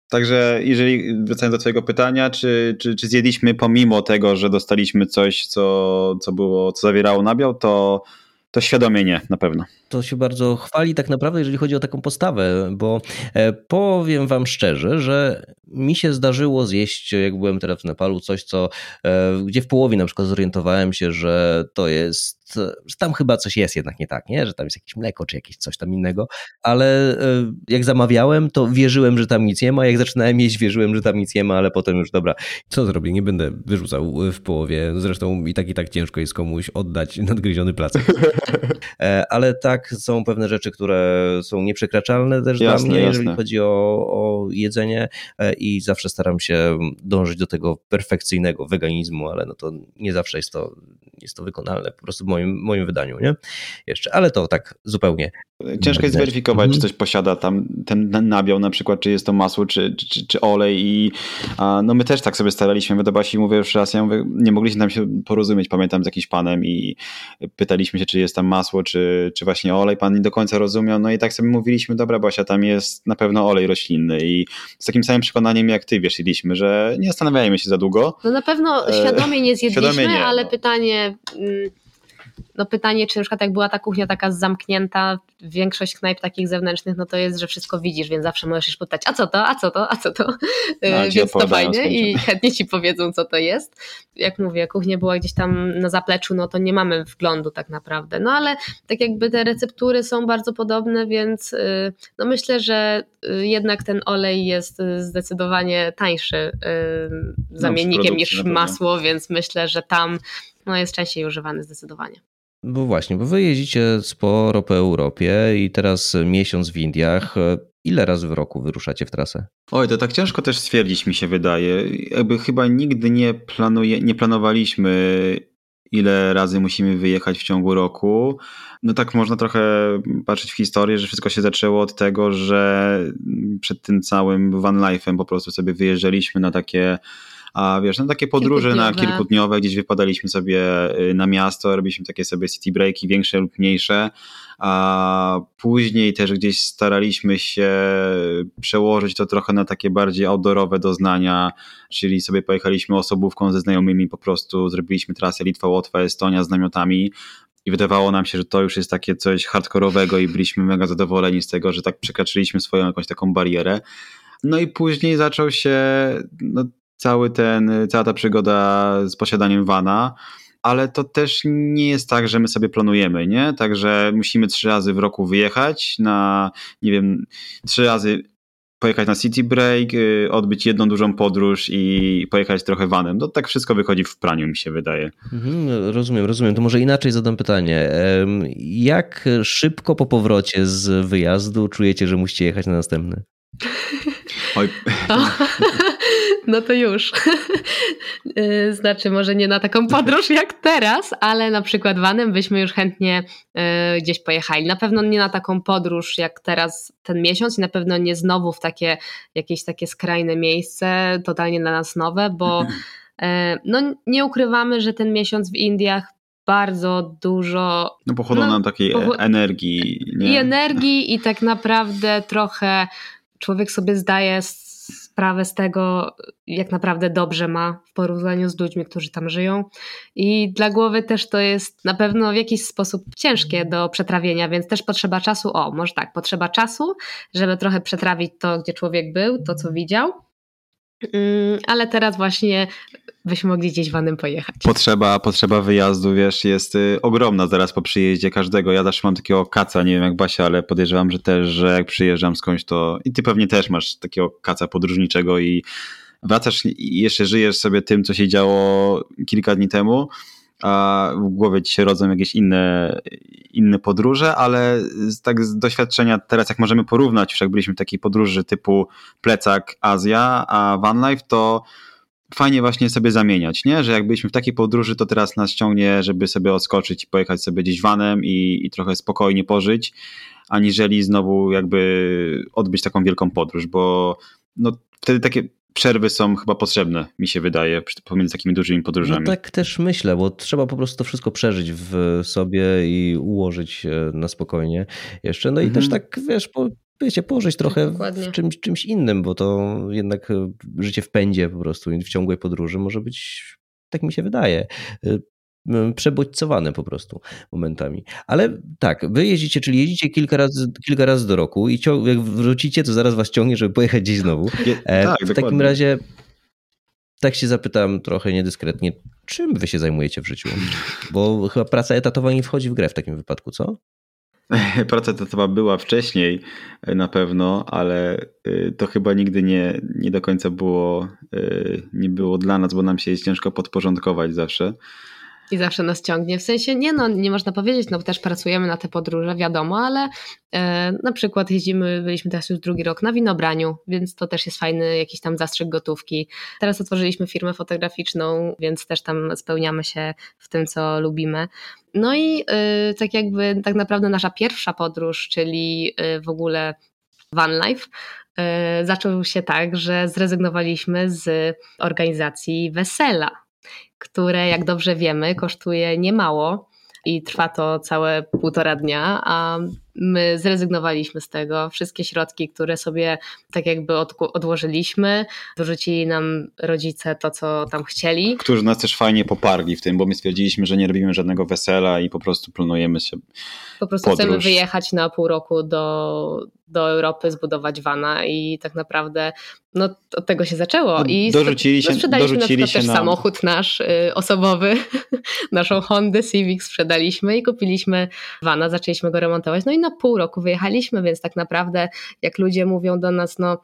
S2: Także jeżeli wracając do twojego pytania, czy, czy, czy zjedliśmy pomimo tego, że dostaliśmy coś, co, co było, co zawierało nabiał, to, to świadomie nie, na pewno
S1: to się bardzo chwali tak naprawdę, jeżeli chodzi o taką postawę, bo e, powiem wam szczerze, że mi się zdarzyło zjeść, jak byłem teraz w Nepalu, coś, co e, gdzie w połowie na przykład zorientowałem się, że to jest, że tam chyba coś jest jednak nie tak, nie? że tam jest jakieś mleko czy jakieś coś tam innego, ale e, jak zamawiałem, to wierzyłem, że tam nic nie ma, jak zaczynałem jeść, wierzyłem, że tam nic nie ma, ale potem już dobra, co zrobię, nie będę wyrzucał w połowie, zresztą i tak i tak ciężko jest komuś oddać nadgryziony placek. ale tak tak są pewne rzeczy, które są nieprzekraczalne też jasne, dla mnie, jasne. jeżeli chodzi o, o jedzenie e, i zawsze staram się dążyć do tego perfekcyjnego weganizmu, ale no to nie zawsze jest to, jest to wykonalne po prostu w moim, moim wydaniu, nie? Jeszcze, ale to tak zupełnie.
S2: Ciężko jest zweryfikować, mhm. czy coś posiada tam ten nabiał na przykład, czy jest to masło, czy, czy, czy olej i a, no my też tak sobie staraliśmy, Wydobasi mówię już raz, ja mówię, nie mogliśmy tam się porozumieć, pamiętam z jakimś panem i pytaliśmy się, czy jest tam masło, czy, czy właśnie olej, pan nie do końca rozumiał, no i tak sobie mówiliśmy, dobra Basia, tam jest na pewno olej roślinny i z takim samym przekonaniem jak ty wiesz, jedliśmy, że nie zastanawiajmy się za długo.
S3: No na pewno e, świadomie nie zjedliśmy, świadomie nie, ale no. pytanie... Mm, no pytanie, czy na przykład jak była ta kuchnia taka zamknięta, większość knajp takich zewnętrznych, no to jest, że wszystko widzisz, więc zawsze możesz się pytać, a co to, a co to, a co to, a, więc to fajnie i chętnie ci powiedzą, co to jest. Jak mówię, kuchnia była gdzieś tam na zapleczu, no to nie mamy wglądu tak naprawdę, no ale tak jakby te receptury są bardzo podobne, więc y, no myślę, że y, jednak ten olej jest y, zdecydowanie tańszy no, zamiennikiem no, niż masło, więc myślę, że tam no, jest częściej używany zdecydowanie.
S1: Bo właśnie, bo wy jeździcie sporo po Europie i teraz miesiąc w Indiach. Ile razy w roku wyruszacie w trasę?
S2: Oj, to tak ciężko też stwierdzić, mi się wydaje. Jakby chyba nigdy nie, planuje, nie planowaliśmy, ile razy musimy wyjechać w ciągu roku. No tak można trochę patrzeć w historię, że wszystko się zaczęło od tego, że przed tym całym van life'em po prostu sobie wyjeżdżaliśmy na takie a wiesz, no takie podróże na kilkudniowe, gdzieś wypadaliśmy sobie y, na miasto, robiliśmy takie sobie city breaki, większe lub mniejsze, a później też gdzieś staraliśmy się przełożyć to trochę na takie bardziej outdoorowe doznania, czyli sobie pojechaliśmy osobówką ze znajomymi, po prostu zrobiliśmy trasę Litwa, Łotwa, Estonia z namiotami, i wydawało nam się, że to już jest takie coś hardkorowego i byliśmy mega zadowoleni z tego, że tak przekroczyliśmy swoją jakąś taką barierę. No i później zaczął się no, cały ten, cała ta przygoda z posiadaniem vana, ale to też nie jest tak, że my sobie planujemy, nie? Także musimy trzy razy w roku wyjechać na, nie wiem, trzy razy pojechać na city break, y, odbyć jedną dużą podróż i pojechać trochę vanem. To tak wszystko wychodzi w praniu, mi się wydaje.
S1: Mhm, rozumiem, rozumiem. To może inaczej zadam pytanie. Jak szybko po powrocie z wyjazdu czujecie, że musicie jechać na następny?
S3: Oj. No to już. Y, znaczy, może nie na taką podróż jak teraz, ale na przykład vanem byśmy już chętnie y, gdzieś pojechali. Na pewno nie na taką podróż jak teraz ten miesiąc i na pewno nie znowu w takie jakieś takie skrajne miejsce, totalnie dla nas nowe, bo y, no, nie ukrywamy, że ten miesiąc w Indiach bardzo dużo.
S2: No pochodzą no, nam takiej energii.
S3: Nie? I energii, i tak naprawdę trochę człowiek sobie zdaje sprawę z tego, jak naprawdę dobrze ma w porównaniu z ludźmi, którzy tam żyją. I dla głowy też to jest na pewno w jakiś sposób ciężkie do przetrawienia, więc też potrzeba czasu. O, może tak, potrzeba czasu, żeby trochę przetrawić to, gdzie człowiek był, to co widział. Mm, ale teraz właśnie byśmy mogli gdzieś vanem pojechać.
S2: Potrzeba, potrzeba wyjazdu, wiesz, jest y, ogromna zaraz po przyjeździe każdego. Ja też mam takiego kaca, nie wiem jak Basia, ale podejrzewam, że też, że jak przyjeżdżam skądś, to i ty pewnie też masz takiego kaca podróżniczego i wracasz i jeszcze żyjesz sobie tym, co się działo kilka dni temu, a w głowie ci się rodzą jakieś inne, inne podróże, ale tak z doświadczenia teraz jak możemy porównać, już jak byliśmy w takiej podróży typu plecak Azja, a van life, to fajnie właśnie sobie zamieniać, nie? Że jak byliśmy w takiej podróży, to teraz nas ciągnie, żeby sobie odskoczyć i pojechać sobie gdzieś vanem i, i trochę spokojnie pożyć, aniżeli znowu jakby odbyć taką wielką podróż, bo no, wtedy takie przerwy są chyba potrzebne, mi się wydaje, pomiędzy takimi dużymi podróżami.
S1: No tak też myślę, bo trzeba po prostu to wszystko przeżyć w sobie i ułożyć na spokojnie jeszcze. No i mhm. też tak, wiesz, po, wiecie, położyć trochę w czymś, czymś innym, bo to jednak e, życie w pędzie po prostu i w ciągłej podróży może być, tak mi się wydaje, e, przebodźcowane po prostu momentami. Ale tak, wy jeździcie, czyli jeździcie kilka razy, kilka razy do roku i jak wrócicie, to zaraz was ciągnie, żeby pojechać gdzieś znowu. E, tak, w dokładnie. takim razie tak się zapytam trochę niedyskretnie, czym wy się zajmujecie w życiu? Bo chyba praca etatowa nie wchodzi w grę w takim wypadku, co?
S2: Praca etatowa była wcześniej e, na pewno, ale e, to chyba nigdy nie, nie do końca było, nie było dla nas, bo nam się jest ciężko podporządkować zawsze.
S3: I zawsze nas ciągnie. W sensie nie, no, nie można powiedzieć, no bo też pracujemy na te podróże, wiadomo, ale e, na przykład jeździmy, byliśmy teraz już drugi rok na winobraniu, więc to też jest fajny jakiś tam zastrzyk gotówki. Teraz otworzyliśmy firmę fotograficzną, więc też tam spełniamy się w tym, co lubimy. No i e, tak jakby tak naprawdę nasza pierwsza podróż, czyli e, w ogóle van life, e, zaczął się tak, że zrezygnowaliśmy z organizacji wesela które, jak dobrze wiemy, kosztuje niemało i trwa to całe półtora dnia, a my zrezygnowaliśmy z tego. Wszystkie środki, które sobie tak jakby odłożyliśmy, dorzucili nam rodzice to, co tam chcieli.
S2: Którzy nas też fajnie poparli w tym, bo my stwierdziliśmy, że nie robimy żadnego wesela i po prostu planujemy się.
S3: Po prostu podróż. chcemy wyjechać na pół roku do, do Europy, zbudować vana i tak naprawdę no, od tego się zaczęło. No, I
S2: dorzucili się, no, sprzedaliśmy dorzucili na
S3: też nam... samochód nasz y, osobowy, naszą Hondę Civic sprzedaliśmy i kupiliśmy vana, zaczęliśmy go remontować. No i na pół roku wyjechaliśmy, więc tak naprawdę jak ludzie mówią do nas, no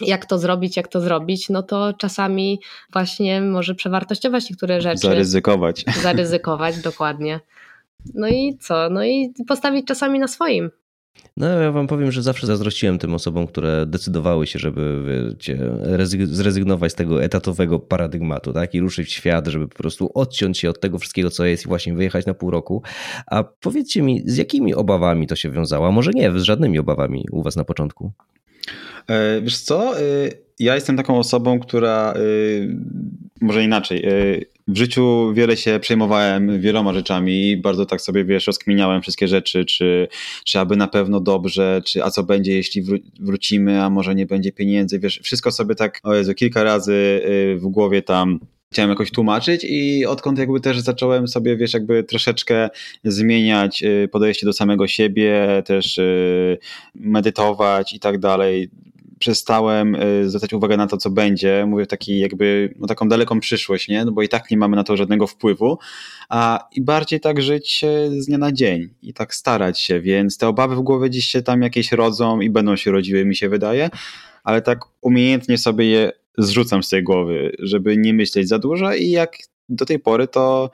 S3: jak to zrobić, jak to zrobić, no to czasami właśnie może przewartościować niektóre rzeczy.
S2: Zaryzykować.
S3: Zaryzykować, dokładnie. No i co? No i postawić czasami na swoim.
S1: No ja wam powiem, że zawsze zazdrościłem tym osobom, które decydowały się, żeby wiecie, zrezygnować z tego etatowego paradygmatu, tak? I ruszyć w świat, żeby po prostu odciąć się od tego wszystkiego, co jest i właśnie wyjechać na pół roku. A powiedzcie mi, z jakimi obawami to się wiązało? A może nie, z żadnymi obawami u was na początku?
S2: E, wiesz co? E, ja jestem taką osobą, która e, może inaczej. W życiu wiele się przejmowałem wieloma rzeczami i bardzo tak sobie, wiesz, rozkminiałem wszystkie rzeczy, czy, czy aby na pewno dobrze, czy a co będzie, jeśli wrócimy, a może nie będzie pieniędzy, wiesz, wszystko sobie tak, o Jezu, kilka razy w głowie tam chciałem jakoś tłumaczyć i odkąd jakby też zacząłem sobie, wiesz, jakby troszeczkę zmieniać podejście do samego siebie, też medytować i tak dalej, przestałem y, zwracać uwagę na to, co będzie, mówię taki jakby, no taką daleką przyszłość, nie? No bo i tak nie mamy na to żadnego wpływu, a i bardziej tak żyć z dnia na dzień i tak starać się, więc te obawy w głowie dziś się tam jakieś rodzą i będą się rodziły, mi się wydaje, ale tak umiejętnie sobie je zrzucam z tej głowy, żeby nie myśleć za dużo i jak do tej pory to,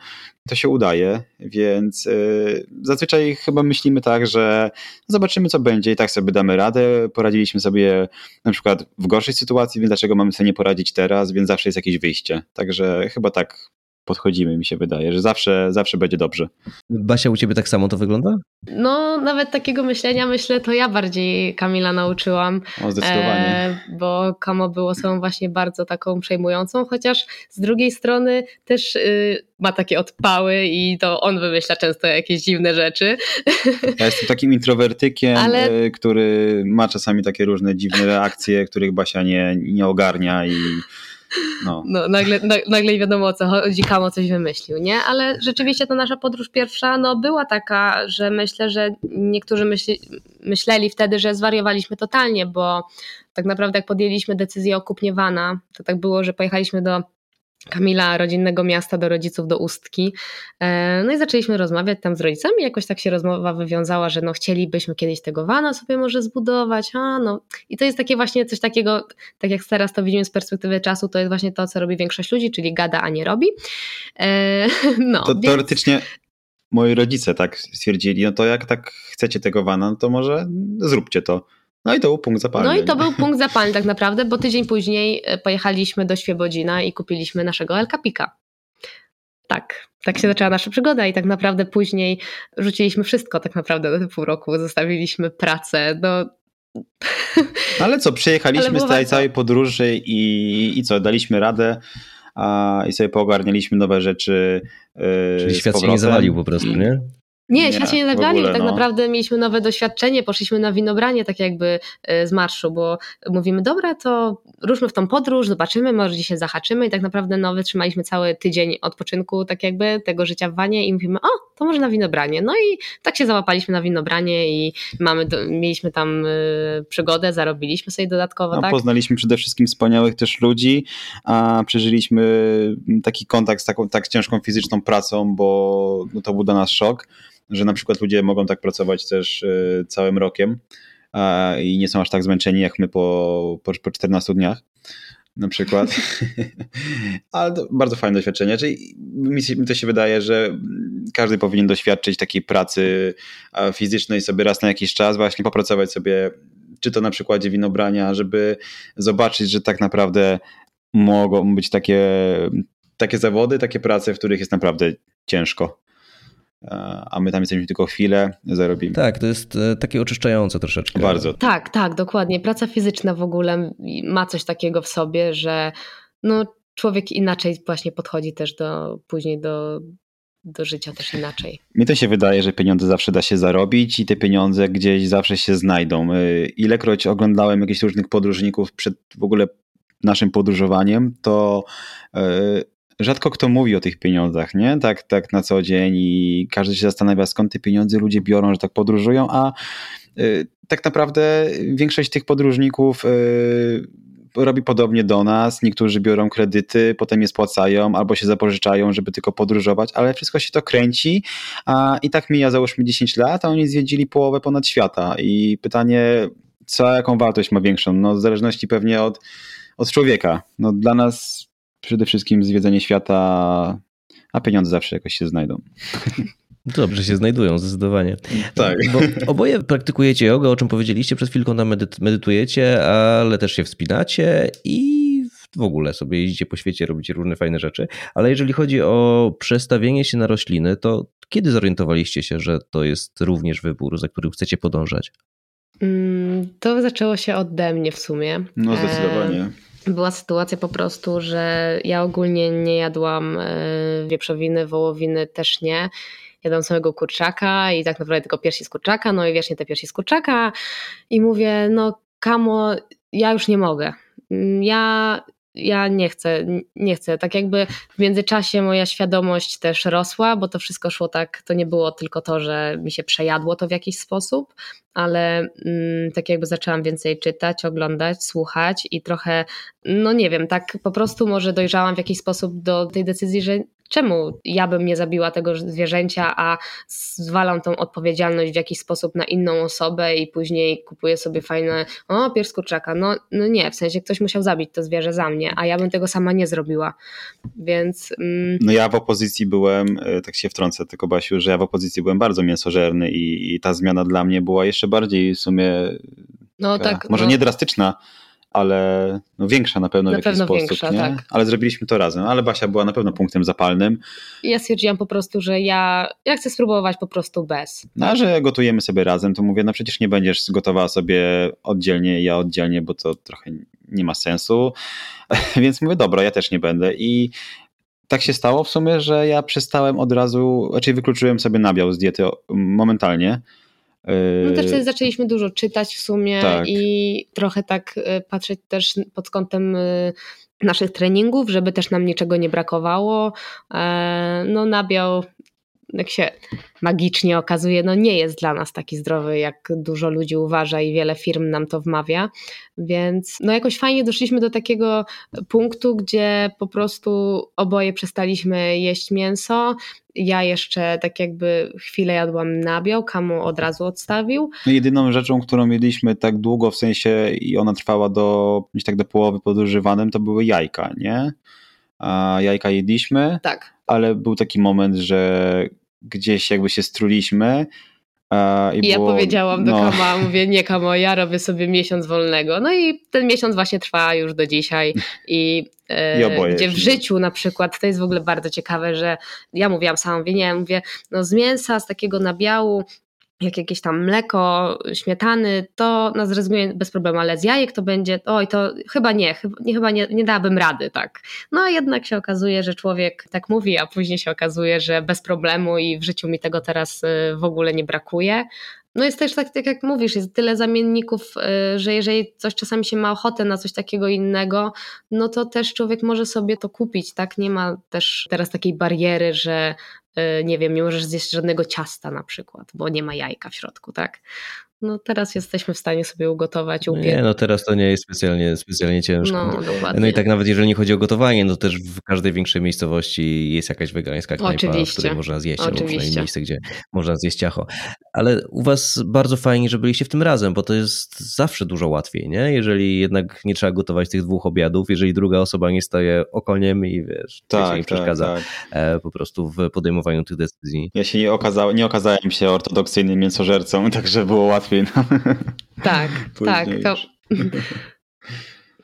S2: to się udaje, więc yy, zazwyczaj chyba myślimy tak, że zobaczymy co będzie i tak sobie damy radę. Poradziliśmy sobie na przykład w gorszej sytuacji, więc dlaczego mamy sobie nie poradzić teraz, więc zawsze jest jakieś wyjście. Także chyba tak podchodzimy, mi się wydaje, że zawsze, zawsze będzie dobrze.
S1: Basia, u ciebie tak samo to wygląda?
S3: No, nawet takiego myślenia, myślę, to ja bardziej Kamila nauczyłam.
S2: O, zdecydowanie. E,
S3: bo Kamo było osobą właśnie bardzo taką przejmującą, chociaż z drugiej strony też y, ma takie odpały i to on wymyśla często jakieś dziwne rzeczy.
S2: Ja jestem takim introwertykiem, Ale... Y, który ma czasami takie różne dziwne reakcje, których Basia nie, nie ogarnia i
S3: no. no nagle, na, nagle wiadomo o co chodzi, Kamo coś wymyślił, nie? Ale rzeczywiście ta nasza podróż pierwsza no, była taka, że myślę, że niektórzy myśli, myśleli wtedy, że zwariowaliśmy totalnie, bo tak naprawdę jak podjęliśmy decyzję o kupnie vana, to tak było, że pojechaliśmy do Kamila rodzinnego miasta do rodziców do Ustki. E, no i zaczęliśmy rozmawiać tam z rodzicami. Jakoś tak się rozmowa wywiązała, że no chcielibyśmy kiedyś tego wana sobie może zbudować. A, no. I to jest takie właśnie coś takiego, tak jak teraz to widzimy z perspektywy czasu, to jest właśnie to, co robi większość ludzi, czyli gada, a nie robi. E, no,
S2: to więc... teoretycznie moi rodzice tak stwierdzili, no to jak tak chcecie tego wana, no to może zróbcie to. No i to był punkt zapalny.
S3: No i to był punkt zapalny tak naprawdę, bo tydzień później e, pojechaliśmy do Świebodzina i kupiliśmy naszego El Capika. Tak, tak się zaczęła nasza przygoda i tak naprawdę później rzuciliśmy wszystko tak naprawdę do pół roku, zostawiliśmy pracę, no...
S2: Ale co, przyjechaliśmy z tej całej podróży i, i co, daliśmy radę a, i sobie poogarnialiśmy nowe rzeczy.
S1: Yy, Czyli świat się nie zawalił po prostu, nie?
S3: Nie, nie świat się nie zagrali. Tak no. naprawdę mieliśmy nowe doświadczenie, poszliśmy na winobranie tak jakby e, z marszu, bo mówimy, dobra, to ruszmy w tą podróż, zobaczymy, może dzisiaj zahaczymy i tak naprawdę no, wytrzymaliśmy cały tydzień odpoczynku tak jakby tego życia w wanie i mówimy, o, to może na winobranie. No i tak się załapaliśmy na winobranie i mamy, mieliśmy tam y, przygodę, zarobiliśmy sobie dodatkowo. No, tak?
S2: Poznaliśmy przede wszystkim wspaniałych też ludzi, a przeżyliśmy taki kontakt z taką tak ciężką fizyczną pracą, bo no, to był dla nas szok że na przykład ludzie mogą tak pracować też e, całym rokiem i nie są aż tak zmęczeni jak my po, po, po 14 dniach na przykład. Ale to bardzo fajne doświadczenie. Czyli mi to się wydaje, że każdy powinien doświadczyć takiej pracy fizycznej sobie raz na jakiś czas, właśnie popracować sobie, czy to na przykładzie winobrania, żeby zobaczyć, że tak naprawdę mogą być takie, takie zawody, takie prace, w których jest naprawdę ciężko a my tam jesteśmy tylko chwilę, zarobimy.
S1: Tak, to jest e, takie oczyszczające troszeczkę.
S2: Bardzo.
S3: Tak, tak, dokładnie. Praca fizyczna w ogóle ma coś takiego w sobie, że no, człowiek inaczej właśnie podchodzi też do później do, do życia też inaczej.
S2: Mi to się wydaje, że pieniądze zawsze da się zarobić i te pieniądze gdzieś zawsze się znajdą. E, ilekroć oglądałem jakichś różnych podróżników przed w ogóle naszym podróżowaniem, to e, rzadko kto mówi o tych pieniądzach, nie? Tak, tak na co dzień i każdy się zastanawia, skąd te pieniądze ludzie biorą, że tak podróżują, a y, tak naprawdę większość tych podróżników y, robi podobnie do nas. Niektórzy biorą kredyty, potem je spłacają albo się zapożyczają, żeby tylko podróżować, ale wszystko się to kręci a i tak mija załóżmy 10 lat, a oni zwiedzili połowę ponad świata i pytanie, co, jaką wartość ma większą? No w zależności pewnie od, od człowieka. No dla nas przede wszystkim zwiedzenie świata, a pieniądze zawsze jakoś się znajdą.
S1: Dobrze się znajdują, zdecydowanie.
S2: Tak.
S1: Bo oboje praktykujecie jogę, o czym powiedzieliście, przed chwilką tam medytujecie, ale też się wspinacie i w ogóle sobie jeździcie po świecie, robicie różne fajne rzeczy. Ale jeżeli chodzi o przestawienie się na rośliny, to kiedy zorientowaliście się, że to jest również wybór, za którym chcecie podążać?
S3: Mm, to zaczęło się ode mnie w sumie.
S2: No zdecydowanie.
S3: Była sytuacja po prostu, że ja ogólnie nie jadłam e, wieprzowiny, wołowiny też nie. Jadłam samego kurczaka i tak naprawdę tylko piersi z kurczaka, no i wiecznie te piersi z kurczaka i mówię, no kamo, ja już nie mogę. Mm, ja ja nie chcę, nie chcę. Tak jakby w międzyczasie moja świadomość też rosła, bo to wszystko szło tak, to nie było tylko to, że mi się przejadło to w jakiś sposób, ale mm, tak jakby zaczęłam więcej czytać, oglądać, słuchać i trochę, no nie wiem, tak po prostu może dojrzałam w jakiś sposób do tej decyzji, że czemu ja bym nie zabiła tego zwierzęcia, a zwalam tą odpowiedzialność w jakiś sposób na inną osobę i później kupuję sobie fajne, o, pierś kurczaka. No, no nie, w sensie ktoś musiał zabić to zwierzę za mnie, a ja bym tego sama nie zrobiła. Więc. Mm...
S2: No ja w opozycji byłem, e, tak się wtrącę tylko Basiu, że ja w opozycji byłem bardzo mięsożerny i, i ta zmiana dla mnie była jeszcze bardziej w sumie. No taka, tak. Może no. nie drastyczna, ale no większa na pewno
S3: na
S2: w jakiś
S3: pewno
S2: sposób.
S3: Większa,
S2: nie?
S3: Tak.
S2: Ale zrobiliśmy to razem. Ale Basia była na pewno punktem zapalnym.
S3: Ja stwierdziłam po prostu, że ja, ja chcę spróbować po prostu bez.
S2: No, a że gotujemy sobie razem, to mówię, no przecież nie będziesz gotowała sobie oddzielnie, ja oddzielnie, bo to trochę nie ma sensu. Więc mówię, dobra, ja też nie będę. I tak się stało w sumie, że ja przestałem od razu, raczej znaczy wykluczyłem sobie nabiał z diety momentalnie
S3: no też wtedy zaczęliśmy dużo czytać w sumie tak. i trochę tak y, patrzeć też pod kątem y, naszych treningów, żeby też nam niczego nie brakowało. E, no nabiał jak się magicznie okazuje, no nie jest dla nas taki zdrowy, jak dużo ludzi uważa i wiele firm nam to wmawia. Więc no jakoś fajnie doszliśmy do takiego punktu, gdzie po prostu oboje przestaliśmy jeść mięso. Ja jeszcze tak jakby chwilę jadłam nabiał, Kamu od razu odstawił.
S2: No jedyną rzeczą, którą jedliśmy tak długo, w sensie i ona trwała do, tak do połowy podróżywanym, to były jajka, nie? A jajka jedliśmy,
S3: tak.
S2: ale był taki moment, że gdzieś jakby się struliśmy.
S3: I, I było, ja powiedziałam do no. Kama, mówię, nie Kamo, ja robię sobie miesiąc wolnego. No i ten miesiąc właśnie trwa już do dzisiaj i,
S2: e,
S3: gdzie w życiu na przykład, to jest w ogóle bardzo ciekawe, że ja mówiłam sama, mówię, nie, mówię, no z mięsa, z takiego nabiału, jak jakieś tam mleko, śmietany, to zrezygnuję bez problemu, ale z jajek to będzie, oj, to chyba nie, chyba nie, chyba nie, nie dałabym rady, tak. No a jednak się okazuje, że człowiek tak mówi, a później się okazuje, że bez problemu i w życiu mi tego teraz y, w ogóle nie brakuje. No jest też tak, tak jak mówisz, jest tyle zamienników, y, że jeżeli coś czasami się ma ochotę na coś takiego innego, no to też człowiek może sobie to kupić, tak? Nie ma też teraz takiej bariery, że nie wiem, nie możesz zjeść żadnego ciasta na przykład, bo nie ma jajka w środku, tak? No teraz jesteśmy w stanie sobie ugotować, upiec.
S1: Nie, no teraz to nie jest specjalnie, specjalnie ciężko.
S3: No, dokładnie.
S1: no i tak nawet jeżeli nie chodzi o gotowanie, no też w każdej większej miejscowości jest jakaś wegańska knajpa, Oczywiście. w której można zjeść, Oczywiście. albo przynajmniej miejsce, gdzie można zjeść ciacho. Ale u was bardzo fajnie, że byliście w tym razem, bo to jest zawsze dużo łatwiej, nie? Jeżeli jednak nie trzeba gotować tych dwóch obiadów, jeżeli druga osoba nie staje okoniem i wiesz, tak, nie tak, przeszkadza tak. E, po prostu w podejmowaniu tych decyzji.
S2: Ja się nie, okazał, nie okazałem się ortodoksyjnym mięsożercą, także było łatwiej łatwiej
S3: Tak, tak. To...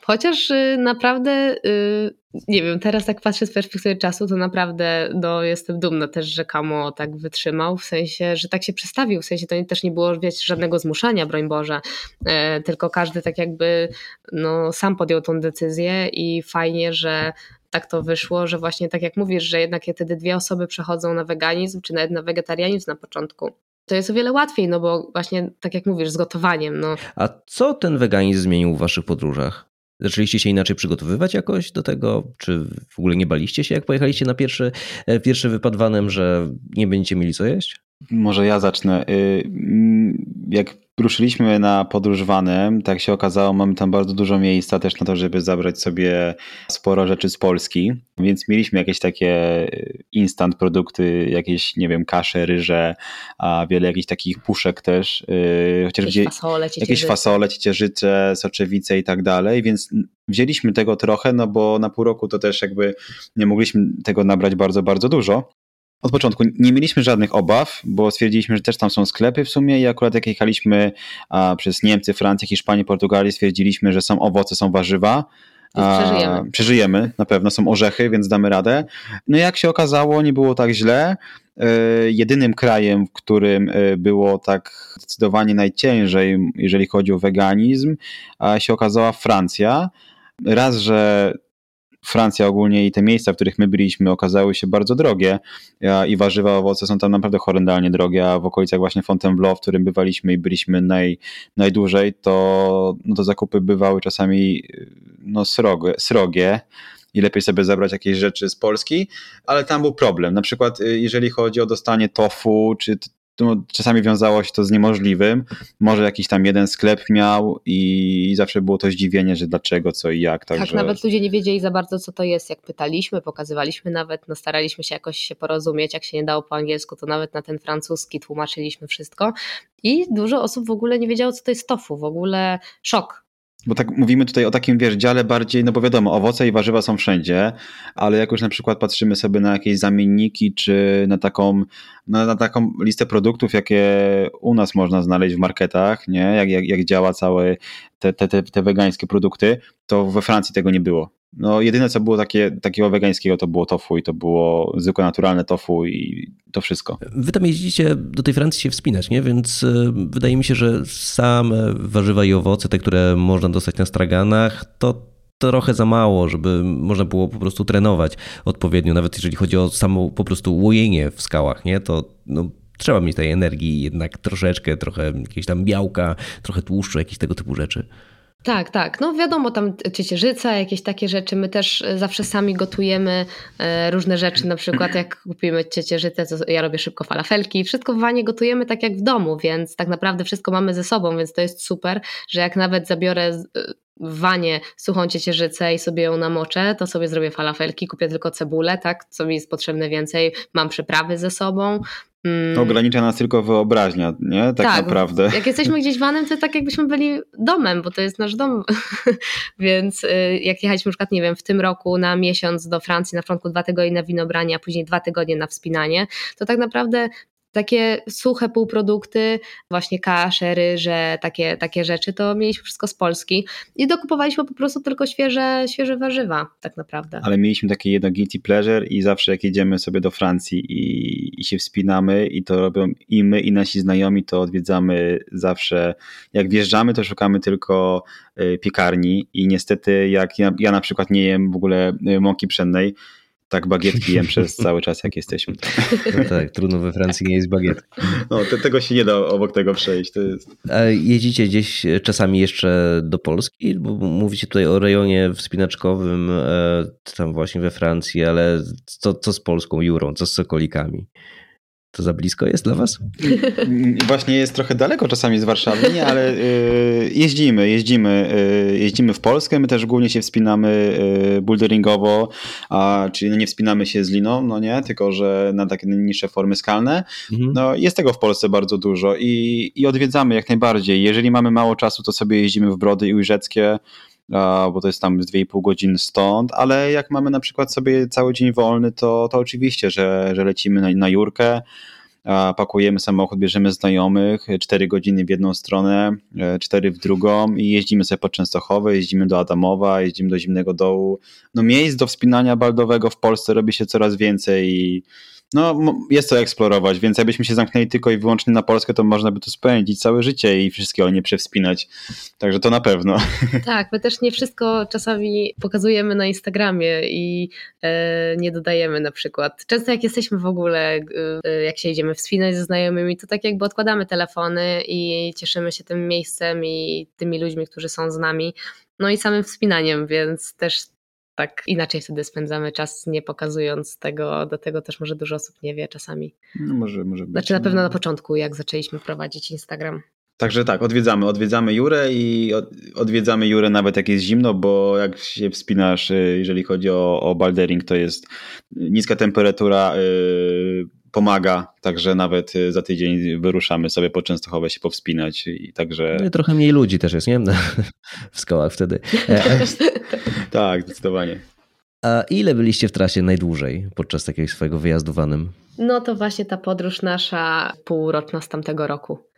S3: Chociaż y, naprawdę, y, nie wiem, teraz tak patrzę z perspektywy czasu, to naprawdę no, jestem dumna też, że Kamo tak wytrzymał, w sensie, że tak się przestawił, w sensie to też nie było wiecie, żadnego zmuszania, broń Boże, e, tylko każdy tak jakby no, sam podjął tą decyzję i fajnie, że tak to wyszło, że właśnie tak jak mówisz, że jednak wtedy dwie osoby przechodzą na weganizm, czy nawet na wegetarianizm na początku, to jest o wiele łatwiej, no bo właśnie tak jak mówisz, z gotowaniem. No.
S1: A co ten weganizm zmienił w waszych podróżach? Zaczęliście się inaczej przygotowywać jakoś do tego? Czy w ogóle nie baliście się, jak pojechaliście na pierwszy, e, pierwszy wypad vanem, że nie będziecie mieli co jeść?
S2: Może ja zacznę. Y, mm, jak ruszyliśmy na podróż vanem, tak się okazało, mamy tam bardzo dużo miejsca też na to, żeby zabrać sobie sporo rzeczy z Polski, więc mieliśmy jakieś takie y, instant produkty, jakieś, nie wiem, kasze, ryże, a wiele jakichś takich puszek też,
S3: y, chociaż jakieś fasole,
S2: jakieś fasole, ciecierzyce, soczewice i tak dalej, więc wzięliśmy tego trochę, no bo na pół roku to też jakby nie mogliśmy tego nabrać bardzo, bardzo dużo. Od początku nie mieliśmy żadnych obaw, bo stwierdziliśmy, że też tam są sklepy w sumie i akurat jak jechaliśmy a, przez Niemcy, Francję, Hiszpanię, Portugalię, stwierdziliśmy, że są owoce, są warzywa.
S3: A, przeżyjemy.
S2: przeżyjemy, na pewno są orzechy, więc damy radę. No jak się okazało, nie było tak źle. E, jedynym krajem, w którym e, było tak zdecydowanie najciężej, jeżeli chodzi o weganizm, się okazała Francja. Raz, że Francja ogólnie i te miejsca, w których my byliśmy, okazały się bardzo drogie i warzywa, owoce są tam naprawdę horrendalnie drogie, a w okolicach właśnie Fontainebleau, w którym bywaliśmy i byliśmy naj, najdłużej, to, no to zakupy bywały czasami no, srogie, srogie i lepiej sobie zabrać jakieś rzeczy z Polski, ale tam był problem. Na przykład, y, jeżeli chodzi o dostanie tofu, czy czasami wiązało się to z niemożliwym. Może jakiś tam jeden sklep miał i zawsze było to zdziwienie, że dlaczego, co i jak.
S3: Także... Tak, nawet ludzie nie wiedzieli za bardzo, co to jest. Jak pytaliśmy, pokazywaliśmy nawet, no staraliśmy się jakoś się porozumieć. Jak się nie dało po angielsku, to nawet na ten francuski tłumaczyliśmy wszystko. I dużo osób w ogóle nie wiedziało, co to jest tofu. W ogóle szok
S2: bo tak mówimy tutaj o takim, wiesz, dziale bardziej, no bo wiadomo, owoce i warzywa są wszędzie, ale jak już na przykład patrzymy sobie na jakieś zamienniki, czy na taką, no, na taką listę produktów, jakie u nas można znaleźć w marketach, nie, jak, jak, jak działa całe te, te, te, te wegańskie produkty, to we Francji tego nie było. No jedyne co było takie, takiego wegańskiego to było tofu i to było zwykłe naturalne tofu i to wszystko.
S1: Wy tam jeździcie do tej Francji się wspinać, nie? Więc e, wydaje mi się, że same warzywa i owoce, te, które można dostać na straganach, to trochę za mało, żeby można było po prostu trenować odpowiednio, nawet jeżeli chodzi o samo po prostu łojenie w skałach, nie? To no, trzeba mieć tej energii jednak troszeczkę, trochę jakieś tam białka, trochę tłuszczu, jakieś tego typu rzeczy.
S3: Tak, tak. No wiadomo, tam ciecierzyca, jakieś takie rzeczy. My też e, zawsze sami gotujemy e, różne rzeczy. Na przykład jak kupimy ciecierzycę, to ja robię szybko falafelki. Wszystko w wanie gotujemy tak jak w domu, więc tak naprawdę wszystko mamy ze sobą, więc to jest super, że jak nawet zabiorę e, w wanie suchą ciecierzycę i sobie ją namoczę, to sobie zrobię falafelki, kupię tylko cebulę, tak, co mi jest potrzebne więcej, mam przyprawy ze sobą,
S2: Mm. Ogranicza nas tylko wyobraźnia, nie? Tak, tak naprawdę.
S3: Jak jesteśmy gdzieś vanem, to tak jakbyśmy byli domem, bo to jest nasz dom. Więc y, jak jechaliśmy na przykład, nie wiem, w tym roku na miesiąc do Francji, na początku dwa tygodnie na winobranie, a później dwa tygodnie na wspinanie, to tak naprawdę takie suche półprodukty, właśnie kasze, ryże, takie, takie rzeczy, to mieliśmy wszystko z Polski i dokupowaliśmy po prostu tylko świeże, świeże warzywa, tak naprawdę.
S2: Ale mieliśmy takie jedno guilty pleasure i zawsze jak jedziemy sobie do Francji i, i się wspinamy i to robią i my i nasi znajomi, to odwiedzamy zawsze, jak wjeżdżamy, to szukamy tylko y, piekarni i niestety jak ja, ja na przykład nie jem w ogóle y, mąki pszennej, tak bagietki jem przez cały czas, jak jesteśmy.
S1: No tak, trudno we Francji nie jest bagiet.
S2: No, te, tego się nie da obok tego przejść. To jest...
S1: A jeździcie gdzieś czasami jeszcze do Polski? Bo mówicie tutaj o rejonie wspinaczkowym, e, tam właśnie we Francji, ale co, co z Polską Jurą, co z Sokolikami? To za blisko jest dla was?
S2: Właśnie jest trochę daleko czasami z Warszawy, nie, ale y, jeździmy, jeździmy, y, jeździmy w Polskę, my też głównie się wspinamy y, boulderingowo, a, czyli no nie wspinamy się z liną, no nie, tylko że na takie niższe formy skalne. Mhm. No jest tego w Polsce bardzo dużo i, i odwiedzamy jak najbardziej. Jeżeli mamy mało czasu, to sobie jeździmy w Brody i Ujrzeckie, bo to jest tam z 2,5 godzin stąd, ale jak mamy na przykład sobie cały dzień wolny, to, to oczywiście, że, że lecimy na, na Jurkę, pakujemy samochód, bierzemy znajomych, 4 godziny w jedną stronę, 4 w drugą i jeździmy sobie po Częstochowe, jeździmy do Adamowa, jeździmy do Zimnego Dołu. No miejsc do wspinania baldowego w Polsce robi się coraz więcej i no, jest to eksplorować, więc jakbyśmy się zamknęli tylko i wyłącznie na Polskę, to można by tu spędzić całe życie i wszystkiego nie przewspinać. Także to na pewno.
S3: Tak, my też nie wszystko czasami pokazujemy na Instagramie i e, nie dodajemy na przykład. Często jak jesteśmy w ogóle, e, jak się idziemy wspinać ze znajomymi, to tak jakby odkładamy telefony i cieszymy się tym miejscem i tymi ludźmi, którzy są z nami. No i samym wspinaniem, więc też tak inaczej wtedy spędzamy czas, nie pokazując tego, do tego też może dużo osób nie wie czasami.
S2: No może, może być.
S3: Znaczy na pewno na początku, jak zaczęliśmy prowadzić Instagram.
S2: Także tak, odwiedzamy, odwiedzamy Jurę i odwiedzamy Jurę nawet jak jest zimno, bo jak się wspinasz, y, jeżeli chodzi o, o baldering, to jest niska temperatura, yy, pomaga, także nawet y, za tydzień wyruszamy sobie po Częstochowe się powspinać i także...
S1: No i trochę mniej ludzi też jest, nie? W skałach wtedy.
S2: tak, zdecydowanie.
S1: A ile byliście w trasie najdłużej podczas takiego swojego wyjazdu vanem?
S3: No to właśnie ta podróż nasza półroczna z tamtego roku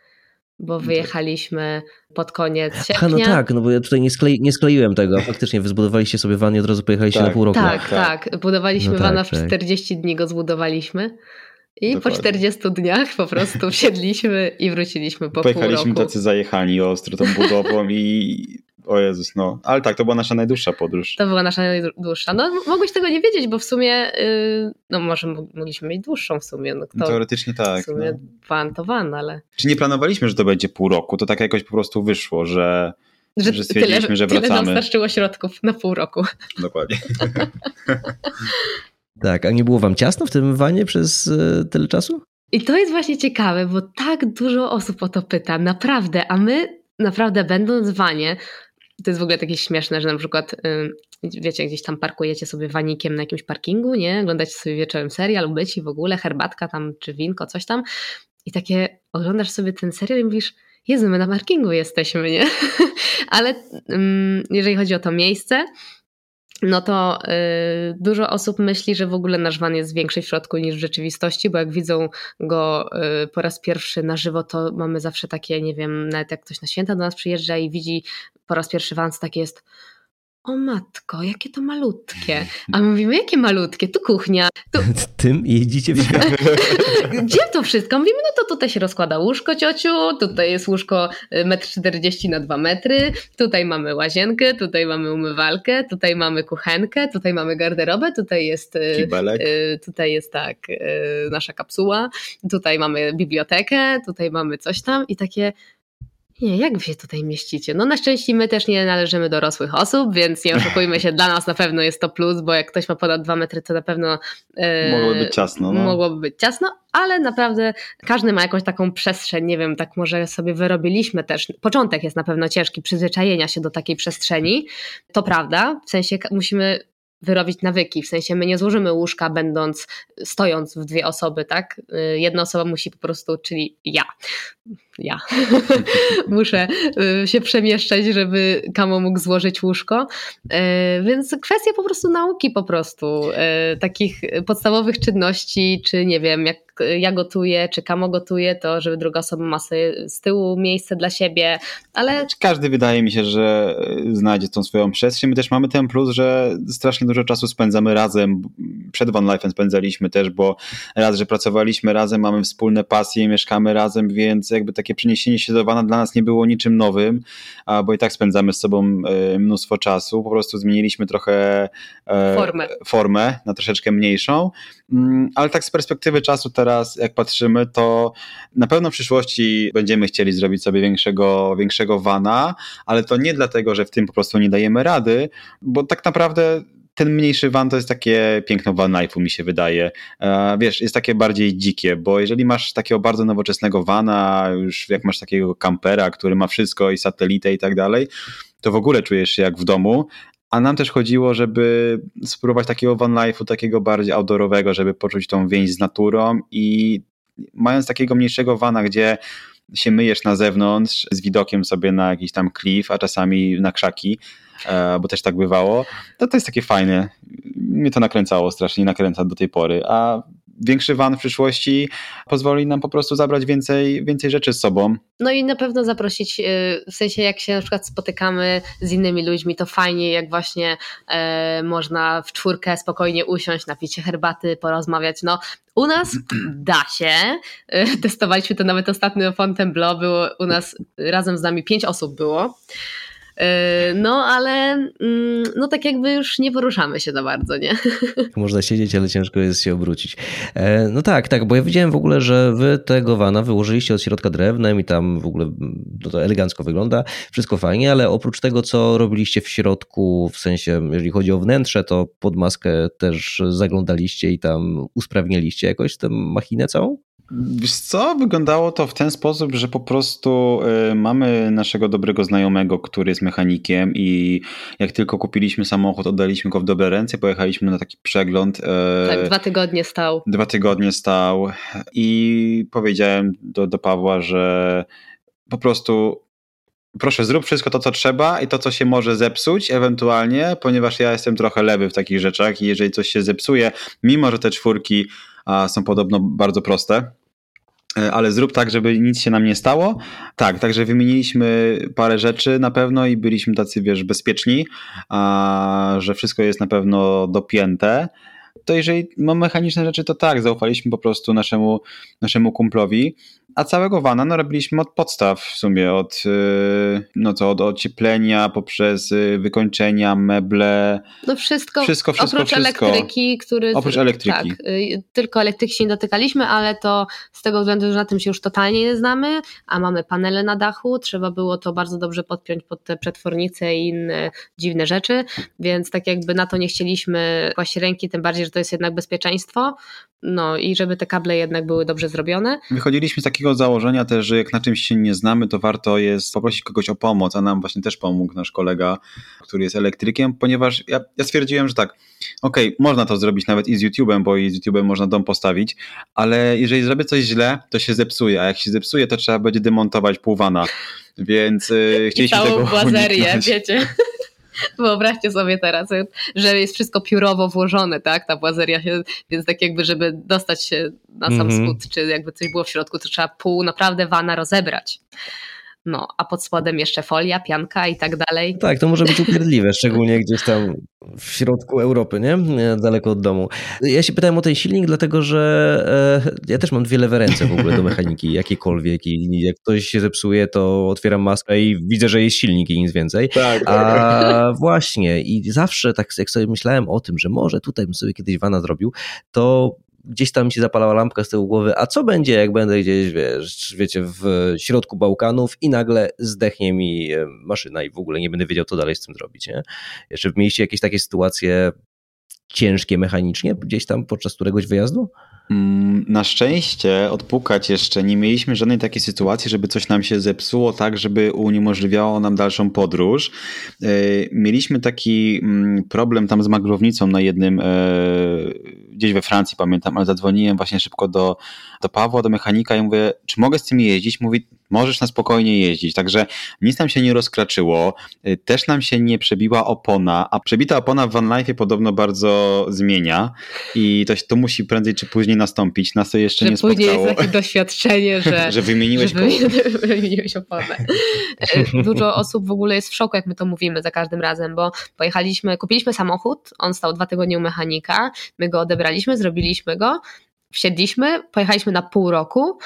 S3: bo wyjechaliśmy pod koniec sierpnia.
S1: A no tak, no bo ja tutaj nie, sklei, nie skleiłem tego. Faktycznie wy zbudowaliście sobie van i od razu pojechaliście
S2: tak,
S1: na pół roku.
S3: Tak, tak. tak. Budowaliśmy
S1: no
S3: vana
S1: tak,
S3: w 40 dni go zbudowaliśmy. I Dokładnie. po 40 dniach po prostu wsiedliśmy i wróciliśmy po
S2: Pojechaliśmy
S3: pół roku.
S2: tacy zajechani ostro tą budową i o Jezus, no. Ale tak, to była nasza najdłuższa podróż.
S3: To była nasza najdłuższa. No mogłeś tego nie wiedzieć, bo w sumie, yy, no może mogliśmy mieć dłuższą w sumie. No, kto,
S2: Teoretycznie tak.
S3: W sumie
S2: no.
S3: to van, ale...
S2: Czy nie planowaliśmy, że to będzie pół roku? To tak jakoś po prostu wyszło, że, że, że stwierdziliśmy,
S3: tyle,
S2: że wracamy.
S3: Tyle nam starczyło środków na pół roku.
S2: Dokładnie.
S1: tak, a nie było wam ciasno w tym wanie przez y, tyle czasu?
S3: I to jest właśnie ciekawe, bo tak dużo osób o to pyta, naprawdę, a my naprawdę będąc w wanie, to jest w ogóle takie śmieszne, że na przykład wiecie, gdzieś tam parkujecie sobie wanikiem na jakimś parkingu, nie? Oglądacie sobie wieczorem serial, byci w ogóle, herbatka tam, czy winko, coś tam i takie oglądasz sobie ten serial i mówisz, Jezu, my na parkingu jesteśmy, nie? Ale jeżeli chodzi o to miejsce, no to y, dużo osób myśli, że w ogóle nasz van jest większy w środku niż w rzeczywistości, bo jak widzą go y, po raz pierwszy na żywo, to mamy zawsze takie, nie wiem, nawet jak ktoś na święta do nas przyjeżdża i widzi po raz pierwszy van, to jest o matko, jakie to malutkie. A my mówimy, jakie malutkie? Tu kuchnia. Tu...
S1: Tym jeździcie w świat.
S3: Gdzie to wszystko? Mówimy, no to tutaj się rozkłada łóżko, ciociu, tutaj jest łóżko 1,40 m na 2 metry, tutaj mamy łazienkę, tutaj mamy umywalkę, tutaj mamy kuchenkę, tutaj mamy garderobę, tutaj jest y,
S2: Kibelek.
S3: Y, tutaj jest tak y, nasza kapsuła, tutaj mamy bibliotekę, tutaj mamy coś tam i takie nie, jak wy się tutaj mieścicie? No na szczęście my też nie należymy do dorosłych osób, więc nie oszukujmy się, dla nas na pewno jest to plus, bo jak ktoś ma ponad dwa metry, to na pewno
S2: e, mogłoby być ciasno. No.
S3: Mogłoby być ciasno, ale naprawdę każdy ma jakąś taką przestrzeń, nie wiem, tak może sobie wyrobiliśmy też. Początek jest na pewno ciężki, przyzwyczajenia się do takiej przestrzeni, to prawda, w sensie musimy wyrobić nawyki. W sensie my nie złożymy łóżka będąc, stojąc w dwie osoby, tak? Y, jedna osoba musi po prostu, czyli ja, ja muszę y, się przemieszczać, żeby Kamo mógł złożyć łóżko. Y, więc kwestia po prostu nauki po prostu, takich podstawowych czynności, czy nie wiem, jak ja gotuję, czy Kamo gotuje, to żeby druga osoba ma sobie z tyłu miejsce dla siebie, ale...
S2: Każdy wydaje mi się, że znajdzie tą swoją przestrzeń. My też mamy ten plus, że strasznie dużo czasu spędzamy razem. Przed Van Life'em spędzaliśmy też, bo raz, że pracowaliśmy razem, mamy wspólne pasje, mieszkamy razem, więc jakby takie przeniesienie się do Vana dla nas nie było niczym nowym, bo i tak spędzamy z sobą e, mnóstwo czasu. Po prostu zmieniliśmy trochę
S3: e, formę,
S2: formę na troszeczkę mniejszą, mm, ale tak z perspektywy czasu teraz, jak patrzymy, to na pewno w przyszłości będziemy chcieli zrobić sobie większego, większego vana, ale to nie dlatego, że w tym po prostu nie dajemy rady, bo tak naprawdę ten mniejszy van to jest takie piękno van life'u mi się wydaje. E, wiesz, jest takie bardziej dzikie, bo jeżeli masz takiego bardzo nowoczesnego vana, już jak masz takiego kampera, który ma wszystko i satelitę i tak dalej, to w ogóle czujesz się jak w domu, a nam też chodziło, żeby spróbować takiego van life'u, takiego bardziej outdoorowego, żeby poczuć tą więź z naturą i mając takiego mniejszego vana, gdzie się myjesz na zewnątrz z widokiem sobie na jakiś tam klif, a czasami na krzaki, e, bo też tak bywało, to to jest takie fajne. Mnie to nakręcało strasznie, nakręca do tej pory, a większy van w przyszłości pozwoli nam po prostu zabrać więcej, więcej rzeczy z sobą.
S3: No i na pewno zaprosić, y, w sensie jak się na przykład spotykamy z innymi ludźmi, to fajnie jak właśnie e, można w czwórkę spokojnie usiąść, napić się herbaty, porozmawiać. No u nas da się. E, testowaliśmy to nawet ostatnio Fontainebleau, było u nas razem z nami pięć osób było. E, no, ale mm, no tak jakby już nie poruszamy się za bardzo, nie?
S1: Można siedzieć, ale ciężko jest się obrócić. E, no tak, tak, bo ja widziałem w ogóle, że wy tego wana wyłożyliście od środka drewnem i tam w ogóle no to elegancko wygląda, wszystko fajnie, ale oprócz tego, co robiliście w środku, w sensie, jeżeli chodzi o wnętrze, to pod maskę też zaglądaliście i tam usprawniliście jakoś tę machinę całą?
S2: Wiesz co, wyglądało to w ten sposób, że po prostu y, mamy naszego dobrego znajomego, który jest mechanikiem i jak tylko kupiliśmy samochód, oddaliśmy go w dobre ręce, pojechaliśmy na taki przegląd. Y,
S3: tak, dwa tygodnie stał.
S2: Dwa tygodnie stał i powiedziałem do, do Pawła, że po prostu proszę zrób wszystko to, co trzeba i to, co się może zepsuć ewentualnie, ponieważ ja jestem trochę lewy w takich rzeczach i jeżeli coś się zepsuje, mimo że te czwórki a, są podobno bardzo proste, e, ale zrób tak, żeby nic się nam nie stało. Tak, także wymieniliśmy parę rzeczy na pewno i byliśmy tacy, wiesz, bezpieczni, a, że wszystko jest na pewno dopięte to jeżeli mam mechaniczne rzeczy, to tak, zaufaliśmy po prostu naszemu, naszemu kumplowi. A całego wana no, robiliśmy od podstaw w sumie, od, y, no co, od ocieplenia poprzez y, wykończenia, meble.
S3: No wszystko,
S2: wszystko, wszystko
S3: oprócz
S2: wszystko.
S3: elektryki, który...
S2: Oprócz elektryki.
S3: Tak, y, tylko elektryki się nie dotykaliśmy, ale to z tego względu, że na tym się już totalnie nie znamy, a mamy panele na dachu, trzeba było to bardzo dobrze podpiąć pod te przetwornice i inne dziwne rzeczy, więc tak jakby na to nie chcieliśmy kłaść ręki, tym bardziej, że to jest jednak bezpieczeństwo, no i żeby te kable jednak były dobrze zrobione.
S2: Wychodziliśmy z takiego założenia też, że jak na czymś się nie znamy, to warto jest poprosić kogoś o pomoc, a nam właśnie też pomógł nasz kolega, który jest elektrykiem, ponieważ ja, ja stwierdziłem, że tak, okej, okay, można to zrobić nawet i z YouTube'em, bo i z YouTube'em można dom postawić, ale jeżeli zrobię coś źle, to się zepsuje, a jak się zepsuje, to trzeba będzie demontować półwana, więc yy, chcieliśmy
S3: I całą
S2: tego
S3: błazerię,
S2: uniknąć.
S3: wiecie. Wyobraźcie sobie teraz, że jest wszystko piórowo włożone, tak? Ta błazeria się, więc tak jakby, żeby dostać się na sam mm -hmm. skut, czy jakby coś było w środku, to trzeba pół naprawdę wana rozebrać. No, a pod spodem jeszcze folia, pianka i tak dalej.
S1: Tak, to może być upierdliwe, szczególnie gdzieś tam w środku Europy, nie? Daleko od domu. Ja się pytałem o ten silnik, dlatego że e, ja też mam dwie lewe ręce w ogóle do mechaniki, jakiejkolwiek i jak coś się zepsuje, to otwieram maskę i widzę, że jest silnik i nic więcej.
S2: Tak,
S1: tak. A właśnie i zawsze tak jak sobie myślałem o tym, że może tutaj bym sobie kiedyś wana zrobił, to gdzieś tam mi się zapalała lampka z tyłu głowy, a co będzie, jak będę gdzieś, wiesz, wiecie, w środku Bałkanów i nagle zdechnie mi e, maszyna i w ogóle nie będę wiedział, co dalej z tym zrobić, nie? Jeszcze mieliście jakieś takie sytuacje ciężkie mechanicznie gdzieś tam podczas któregoś wyjazdu?
S2: Mm, na szczęście odpukać jeszcze nie mieliśmy żadnej takiej sytuacji, żeby coś nam się zepsuło tak, żeby uniemożliwiało nam dalszą podróż. E, mieliśmy taki mm, problem tam z maglownicą na jednym, e, gdzieś we Francji pamiętam, ale zadzwoniłem właśnie szybko do, do Pawła, do mechanika i mówię, czy mogę z tym jeździć? Mówi, możesz na spokojnie jeździć. Także nic nam się nie rozkraczyło, e, też nam się nie przebiła opona, a przebita opona w Van Life podobno bardzo zmienia i to, to musi prędzej czy później nastąpić. Nas to jeszcze
S3: że
S2: nie
S3: później
S2: spotkało.
S3: jest takie doświadczenie, że,
S2: że wymieniłeś
S3: że wymi- wymieniłeś oponę. E, Dużo osób w ogóle jest w szoku, jak my to mówimy za każdym razem, bo pojechaliśmy, kupiliśmy samochód, on stał dwa tygodnie u mechanika, my go odebraliśmy, zrobiliśmy go, wsiedliśmy, pojechaliśmy na pół roku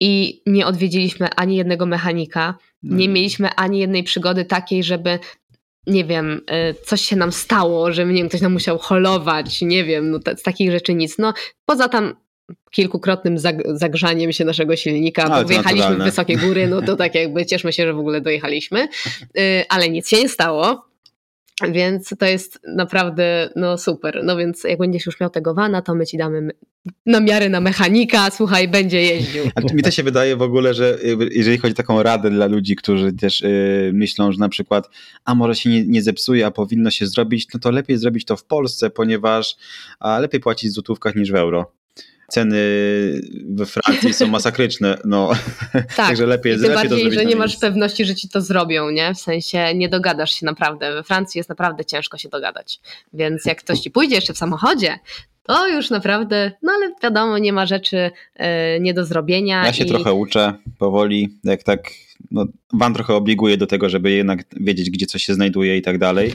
S3: i nie odwiedziliśmy ani jednego mechanika, nie
S2: Mm.
S3: mieliśmy ani jednej przygody takiej, żeby nie wiem, y, coś się nam stało, że nie wiem, ktoś nam musiał holować, nie wiem, no, z takich rzeczy nic. No, poza tam kilkukrotnym zag- zagrzaniem się naszego silnika, bo wyjechaliśmy w wysokie góry, no to tak jakby cieszmy się, że w ogóle dojechaliśmy, Y, ale nic się nie stało. Więc to jest naprawdę no super. No więc jak będziesz już miał tego wana, to my ci damy me- namiary na mechanika, słuchaj, będzie jeździł.
S2: A mi to się wydaje w ogóle, że y, jeżeli chodzi o taką radę dla ludzi, którzy też y, myślą, że na przykład, a może się nie, nie zepsuje, a powinno się zrobić, no to lepiej zrobić to w Polsce, ponieważ a lepiej płacić w złotówkach niż w euro. Ceny we Francji są masakryczne, no.
S3: Tak.
S2: Także lepiej,
S3: I tym
S2: lepiej
S3: bardziej, że nie masz pewności, że ci to zrobią, nie? W sensie nie dogadasz się naprawdę. We Francji jest naprawdę ciężko się dogadać. Więc jak ktoś ci pójdzie jeszcze w samochodzie, to już naprawdę, no ale wiadomo, nie ma rzeczy e, nie do zrobienia.
S2: Ja się
S3: i...
S2: trochę uczę powoli, jak tak, no, Van trochę obliguje do tego, żeby jednak wiedzieć, gdzie coś się znajduje i tak dalej.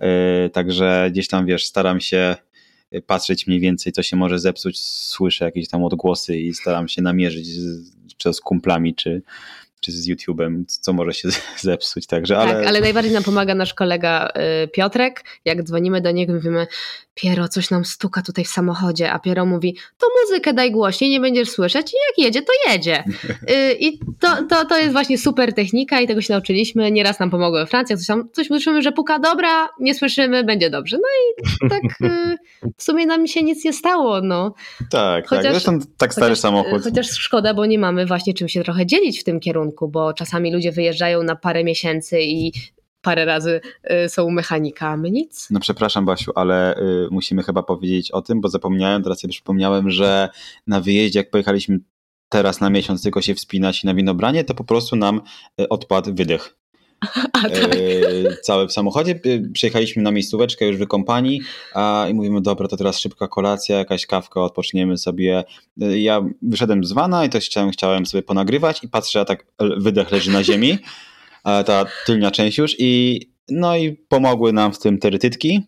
S2: Yy, Także gdzieś tam, wiesz, staram się patrzeć mniej więcej, co się może zepsuć, słyszę jakieś tam odgłosy i staram się namierzyć, z, czy z kumplami, czy, czy z YouTube'em, co może się zepsuć. Także, ale,
S3: Tak, ale najbardziej nam pomaga nasz kolega y, Piotrek. Jak dzwonimy do niego, mówimy, Piero, coś nam stuka tutaj w samochodzie, a Piero mówi, to muzykę daj głośniej, nie będziesz słyszeć i jak jedzie, to jedzie. Y, I to, to, to jest właśnie super technika i tego się nauczyliśmy. Nieraz nam pomogło we Francji, coś tam, coś słyszymy, że puka, dobra, nie słyszymy, będzie dobrze. No i tak y, w sumie nam się nic nie stało, no.
S2: tak, tak.
S3: chociaż-
S2: Zresztą tak stary
S3: Chociaż,
S2: samochód.
S3: Chociaż szkoda, bo nie mamy właśnie czym się trochę dzielić w tym kierunku, bo czasami ludzie wyjeżdżają na parę miesięcy i parę razy y, są u mechanika, a my nic.
S2: No przepraszam Basiu, ale y, musimy chyba powiedzieć o tym, bo zapomniałem, teraz sobie przypomniałem, że na wyjeździe jak pojechaliśmy teraz na miesiąc tylko się wspinać na winobranie, to po prostu nam y, odpadł wydech.
S3: A, tak.
S2: e, całe w samochodzie. E, przyjechaliśmy na miejscóweczkę już wykąpani a, i mówimy, dobra, to teraz szybka kolacja, jakaś kawka, odpoczniemy sobie. E, ja wyszedłem z wana i też chciałem, chciałem sobie ponagrywać i patrzę, a tak wydech leży na ziemi, ta tylnia część już i no i pomogły nam w tym terytytki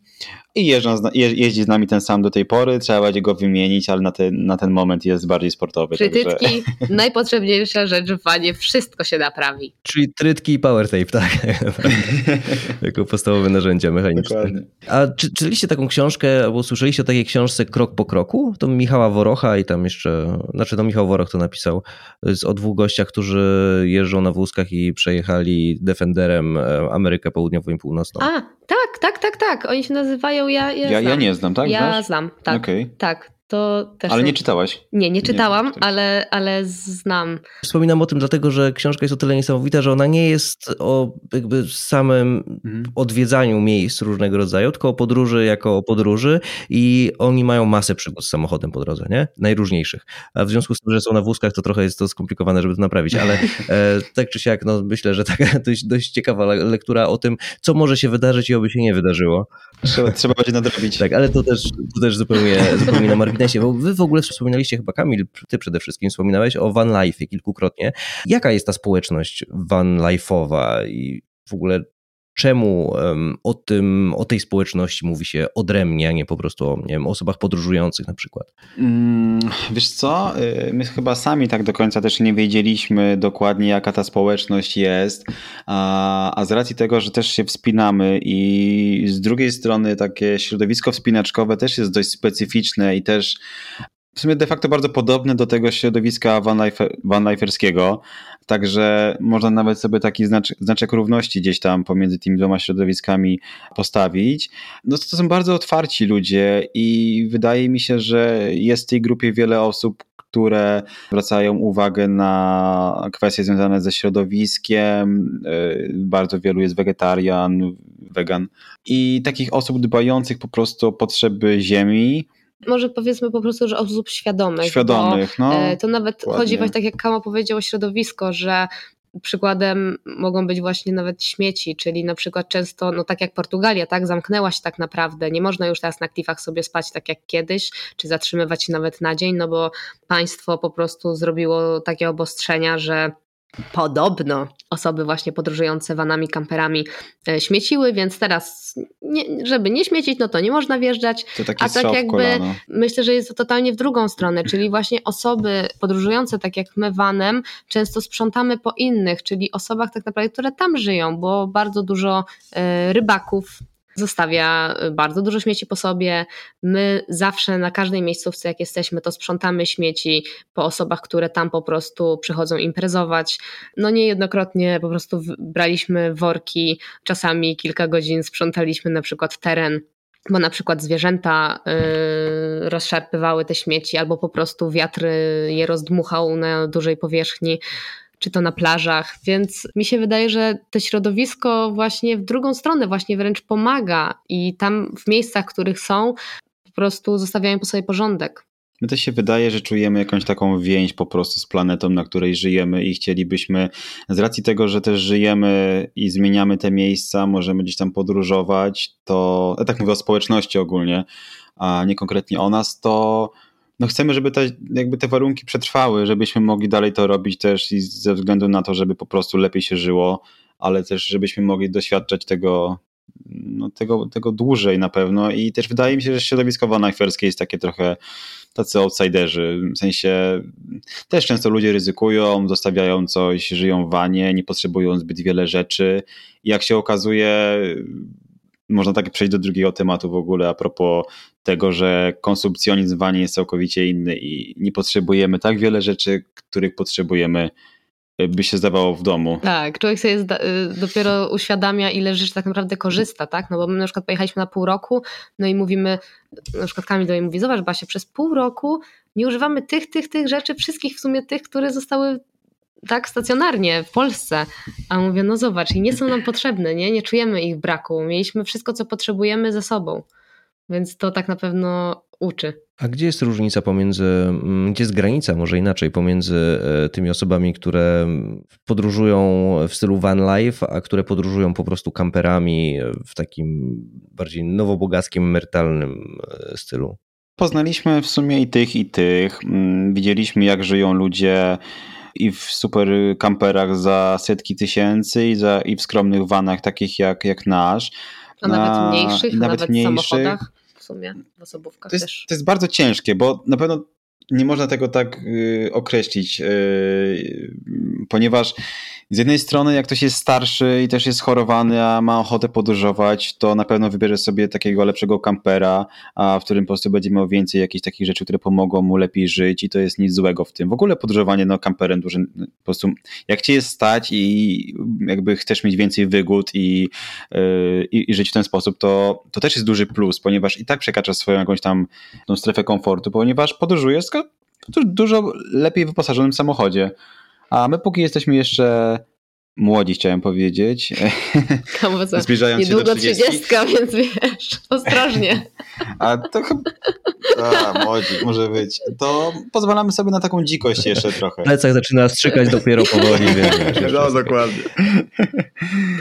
S2: i jeżdżą, je, jeździ z nami ten sam do tej pory, trzeba będzie go wymienić, ale na ten, na ten moment jest bardziej sportowy.
S3: Trytytki, także... najpotrzebniejsza rzecz w wanie, wszystko się naprawi.
S1: Czyli trytki i power tape, tak? jako podstawowe narzędzia mechaniczne. Dokładnie. A czy, czytaliście taką książkę, albo słyszeliście o takiej książce Krok po kroku? To Michała Worocha i tam jeszcze, znaczy to Michał Woroch to napisał, z o dwóch gościach, którzy jeżdżą na wózkach i przejechali Defenderem e, Amerykę Południową i Północną.
S3: A, tak, tak, tak, tak. Oni się nazywają ja.
S2: Ja, ja, ja nie znam, tak?
S3: Ja Znasz? znam, tak. Okay. Tak. To też
S2: ale nie czytałaś?
S3: Nie, nie czytałam, nie, ale, ale znam.
S1: Wspominam o tym dlatego, że książka jest o tyle niesamowita, że ona nie jest o jakby samym mhm. odwiedzaniu miejsc różnego rodzaju, tylko o podróży jako o podróży i oni mają masę przygód z samochodem po drodze, nie? Najróżniejszych. A w związku z tym, że są na wózkach, to trochę jest to skomplikowane, żeby to naprawić, ale e, tak czy siak, no myślę, że taka dość, dość ciekawa lektura o tym, co może się wydarzyć i oby się nie wydarzyło.
S2: Trzeba, trzeba będzie nadrobić.
S1: Tak, ale to też, to też zupełnie, zupełnie na marginesie, bo wy w ogóle wspominaliście chyba, Kamil, ty przede wszystkim wspominałeś o van life kilkukrotnie. Jaka jest ta społeczność van life'owa i w ogóle czemu o, tym, o tej społeczności mówi się odrębnie, a nie po prostu o nie wiem, osobach podróżujących na przykład?
S2: Mm, wiesz co, y, my chyba sami tak do końca też nie wiedzieliśmy dokładnie jaka ta społeczność jest, a, a z racji tego, że też się wspinamy i z drugiej strony takie środowisko wspinaczkowe też jest dość specyficzne i też w sumie de facto bardzo podobne do tego środowiska vanliferskiego, także można nawet sobie taki znaczek, znaczek równości gdzieś tam pomiędzy tymi dwoma środowiskami postawić. No to, są bardzo otwarci ludzie i wydaje mi się, że jest w tej grupie wiele osób, które zwracają uwagę na kwestie związane ze środowiskiem. E, bardzo wielu jest wegetarian, wegan i takich osób dbających po prostu o potrzeby ziemi
S3: może powiedzmy po prostu, że osób świadomych.
S2: Świadomych,
S3: bo, no. E, to nawet ładnie. chodzi właśnie tak jak Kama powiedział o środowisko, że przykładem mogą być właśnie nawet śmieci, czyli na przykład często, no tak jak Portugalia, tak, zamknęła się tak naprawdę, nie można już teraz na klifach sobie spać tak jak kiedyś, czy zatrzymywać się nawet na dzień, no bo państwo po prostu zrobiło takie obostrzenia, że Podobno osoby właśnie podróżujące vanami, kamperami e, śmieciły, więc teraz, nie, żeby nie śmiecić, no to nie można wjeżdżać.
S2: To taki a tak jakby kolano.
S3: myślę, że jest to totalnie w drugą stronę, czyli właśnie osoby podróżujące tak jak my vanem, często sprzątamy po innych, czyli osobach tak naprawdę, które tam żyją, bo bardzo dużo e, rybaków zostawia y, bardzo dużo śmieci po sobie. My zawsze na każdej miejscówce, jak jesteśmy, to sprzątamy śmieci po osobach, które tam po prostu przychodzą imprezować. No niejednokrotnie po prostu braliśmy worki, czasami kilka godzin sprzątaliśmy na przykład teren bo na przykład zwierzęta y, rozszarpywały te śmieci, albo po prostu wiatr je rozdmuchał na dużej powierzchni czy to na plażach, więc mi się wydaje, że to środowisko właśnie w drugą stronę właśnie wręcz pomaga i tam w miejscach, w których są, po prostu zostawiają po sobie porządek.
S2: My też się wydaje, że czujemy jakąś taką więź po prostu z planetą, na której żyjemy i chcielibyśmy, z racji tego, że też żyjemy i zmieniamy te miejsca, możemy gdzieś tam podróżować, to, ja tak mówię o społeczności ogólnie, a nie konkretnie o nas, to no chcemy, żeby te, jakby te warunki przetrwały, żebyśmy mogli dalej to robić też i ze względu na to, żeby po prostu lepiej się żyło, ale też żebyśmy mogli doświadczać tego, no, tego, tego dłużej na pewno. I też wydaje mi się, że środowisko wanajferskie jest takie trochę tacy outsiderzy, w sensie też często ludzie ryzykują, zostawiają coś, żyją w wanie, nie potrzebują zbyt wiele rzeczy. I jak się okazuje można tak przejść do drugiego tematu w ogóle a propos tego, że konsumpcjonizm wanie jest całkowicie inny i nie potrzebujemy tak wiele rzeczy, których potrzebujemy by się zdawało w domu.
S3: Tak, człowiek sobie zda, y, dopiero uświadamia, ile rzeczy tak naprawdę korzysta, tak? No bo my na przykład pojechaliśmy na pół roku, no i mówimy, na przykład Kamil do mnie mówi, zobacz Basia, przez pół roku nie używamy tych, tych, tych rzeczy, wszystkich w sumie tych, które zostały tak stacjonarnie w Polsce. A mówię, no zobacz, i nie są nam potrzebne, nie? Nie czujemy ich braku. Mieliśmy wszystko, co potrzebujemy ze sobą. Więc to tak na pewno uczy.
S1: A gdzie jest różnica pomiędzy, mm, gdzie jest granica, może inaczej, pomiędzy e, tymi osobami, które podróżują w stylu van life, a które podróżują po prostu kamperami w takim bardziej nowobogackim, emerytalnym e, stylu?
S2: Poznaliśmy w sumie i tych, i tych. Mm, widzieliśmy, jak żyją ludzie i w super kamperach za setki tysięcy i, za, i w skromnych vanach takich jak, jak nasz.
S3: A nawet mniejszych, a nawet, nawet mniejszych. samochodach sumie, w osobówkach
S2: to jest,
S3: też.
S2: To jest bardzo ciężkie, bo na pewno nie można tego tak y, określić, y, ponieważ z jednej strony, jak ktoś jest starszy i też jest chorowany, a ma ochotę podróżować, to na pewno wybierze sobie takiego lepszego kampera, w którym po prostu będzie miał więcej jakichś takich rzeczy, które pomogą mu lepiej żyć i to jest nic złego w tym. W ogóle podróżowanie no, kamperem dużym, po prostu jak cię jest stać i jakby chcesz mieć więcej wygód i, yy, i, żyć w ten sposób, to, to też jest duży plus, ponieważ i tak przekraczasz swoją jakąś tam tą strefę komfortu, ponieważ podróżujesz w dużo lepiej wyposażonym samochodzie. A my póki jesteśmy jeszcze młodzi, chciałem powiedzieć.
S3: Kamuza, Zbliżając niedługo się do 30. 30, więc wiesz, ostrożnie.
S2: A to chyba... A, młodzi, może być. To pozwalamy sobie na taką dzikość jeszcze trochę.
S1: Plecak zaczyna strzykać dopiero powoli. Wiem,
S2: no, dokładnie.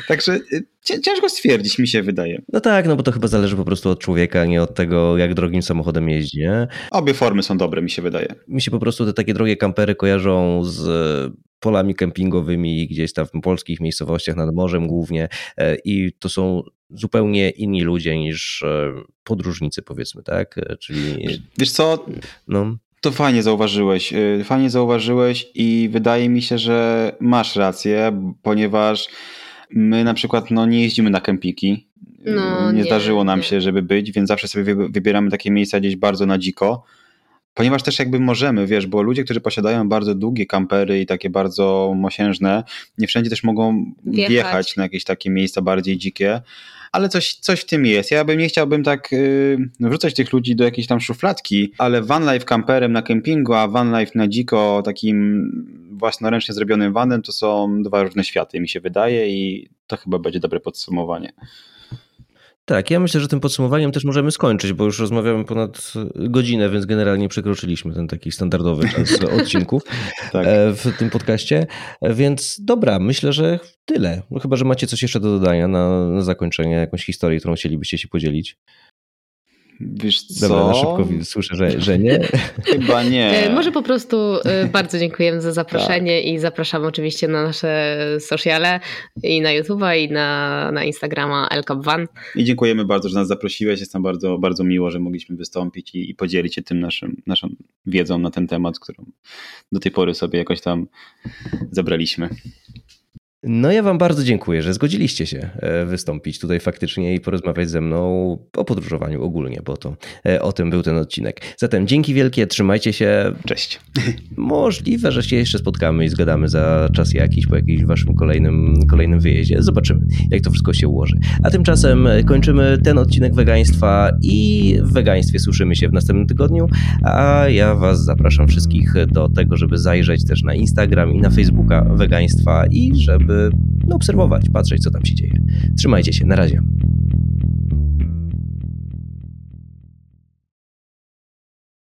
S2: Także y, ciężko stwierdzić, mi się wydaje.
S1: No tak, no bo to chyba zależy po prostu od człowieka, nie od tego, jak drogim samochodem jeździ, nie?
S2: Obie formy są dobre, mi się wydaje.
S1: Mi się po prostu te takie drogie kampery kojarzą z polami kempingowymi gdzieś tam w polskich miejscowościach nad morzem głównie e, i to są zupełnie inni ludzie niż e, podróżnicy powiedzmy, tak? E, czyli...
S2: Wiesz co? No. To fajnie zauważyłeś. Fajnie zauważyłeś i wydaje mi się, że masz rację, ponieważ my na przykład no, nie jeździmy na kempiki. No, nie, nie, zdarzyło nam nie. się, żeby być, więc zawsze sobie wybieramy takie miejsca gdzieś bardzo na dziko ponieważ też jakby możemy, wiesz, bo ludzie, którzy posiadają bardzo długie kampery i takie bardzo mosiężne, nie wszędzie też mogą wjechać, wjechać na jakieś takie miejsca bardziej dzikie, ale coś, coś w tym jest. Ja bym nie chciałbym tak yy, wrzucać tych ludzi do jakiejś tam szufladki, ale van life kamperem na kempingu, a van life na dziko takim własnoręcznie zrobionym vanem to są dwa różne światy, mi się wydaje i to chyba będzie dobre podsumowanie.
S1: Tak, ja myślę, że tym podsumowaniem też możemy skończyć, bo już rozmawiamy ponad godzinę, więc generalnie przekroczyliśmy ten taki standardowy czas odcinków tak. E, w tym podcaście. Więc dobra, myślę, że tyle. No chyba, że macie coś jeszcze do dodania na, na zakończenie, jakąś historię, którą chcielibyście się podzielić.
S2: Wiesz co? Dobra,
S1: na szybko słyszę, że, że nie.
S2: Chyba nie.
S3: E, może po prostu e, bardzo dziękujemy za zaproszenie tak. i zapraszam oczywiście na nasze sociale i na YouTube'a i na, na Instagrama elcapvan.
S2: I dziękujemy bardzo, że nas zaprosiłeś. Jest nam bardzo, bardzo miło, że mogliśmy wystąpić i, i podzielić się tym naszym, naszą wiedzą na ten temat, którą do tej pory sobie jakoś tam zebraliśmy.
S1: No ja wam bardzo dziękuję, że zgodziliście się e, wystąpić tutaj faktycznie i porozmawiać ze mną o podróżowaniu ogólnie, bo to e, o tym był ten odcinek. Zatem dzięki wielkie, trzymajcie się.
S2: Cześć.
S1: Możliwe, że się jeszcze spotkamy i zgadamy za czas jakiś po jakimś waszym kolejnym, kolejnym wyjeździe. Zobaczymy, jak to wszystko się ułoży. A tymczasem kończymy ten odcinek wegaństwa i w wegaństwie słyszymy się w następnym tygodniu, a ja was zapraszam wszystkich do tego, żeby zajrzeć też na Instagram i na Facebooka wegaństwa i żeby no, obserwować, patrzeć, co tam się dzieje. Trzymajcie się, na razie.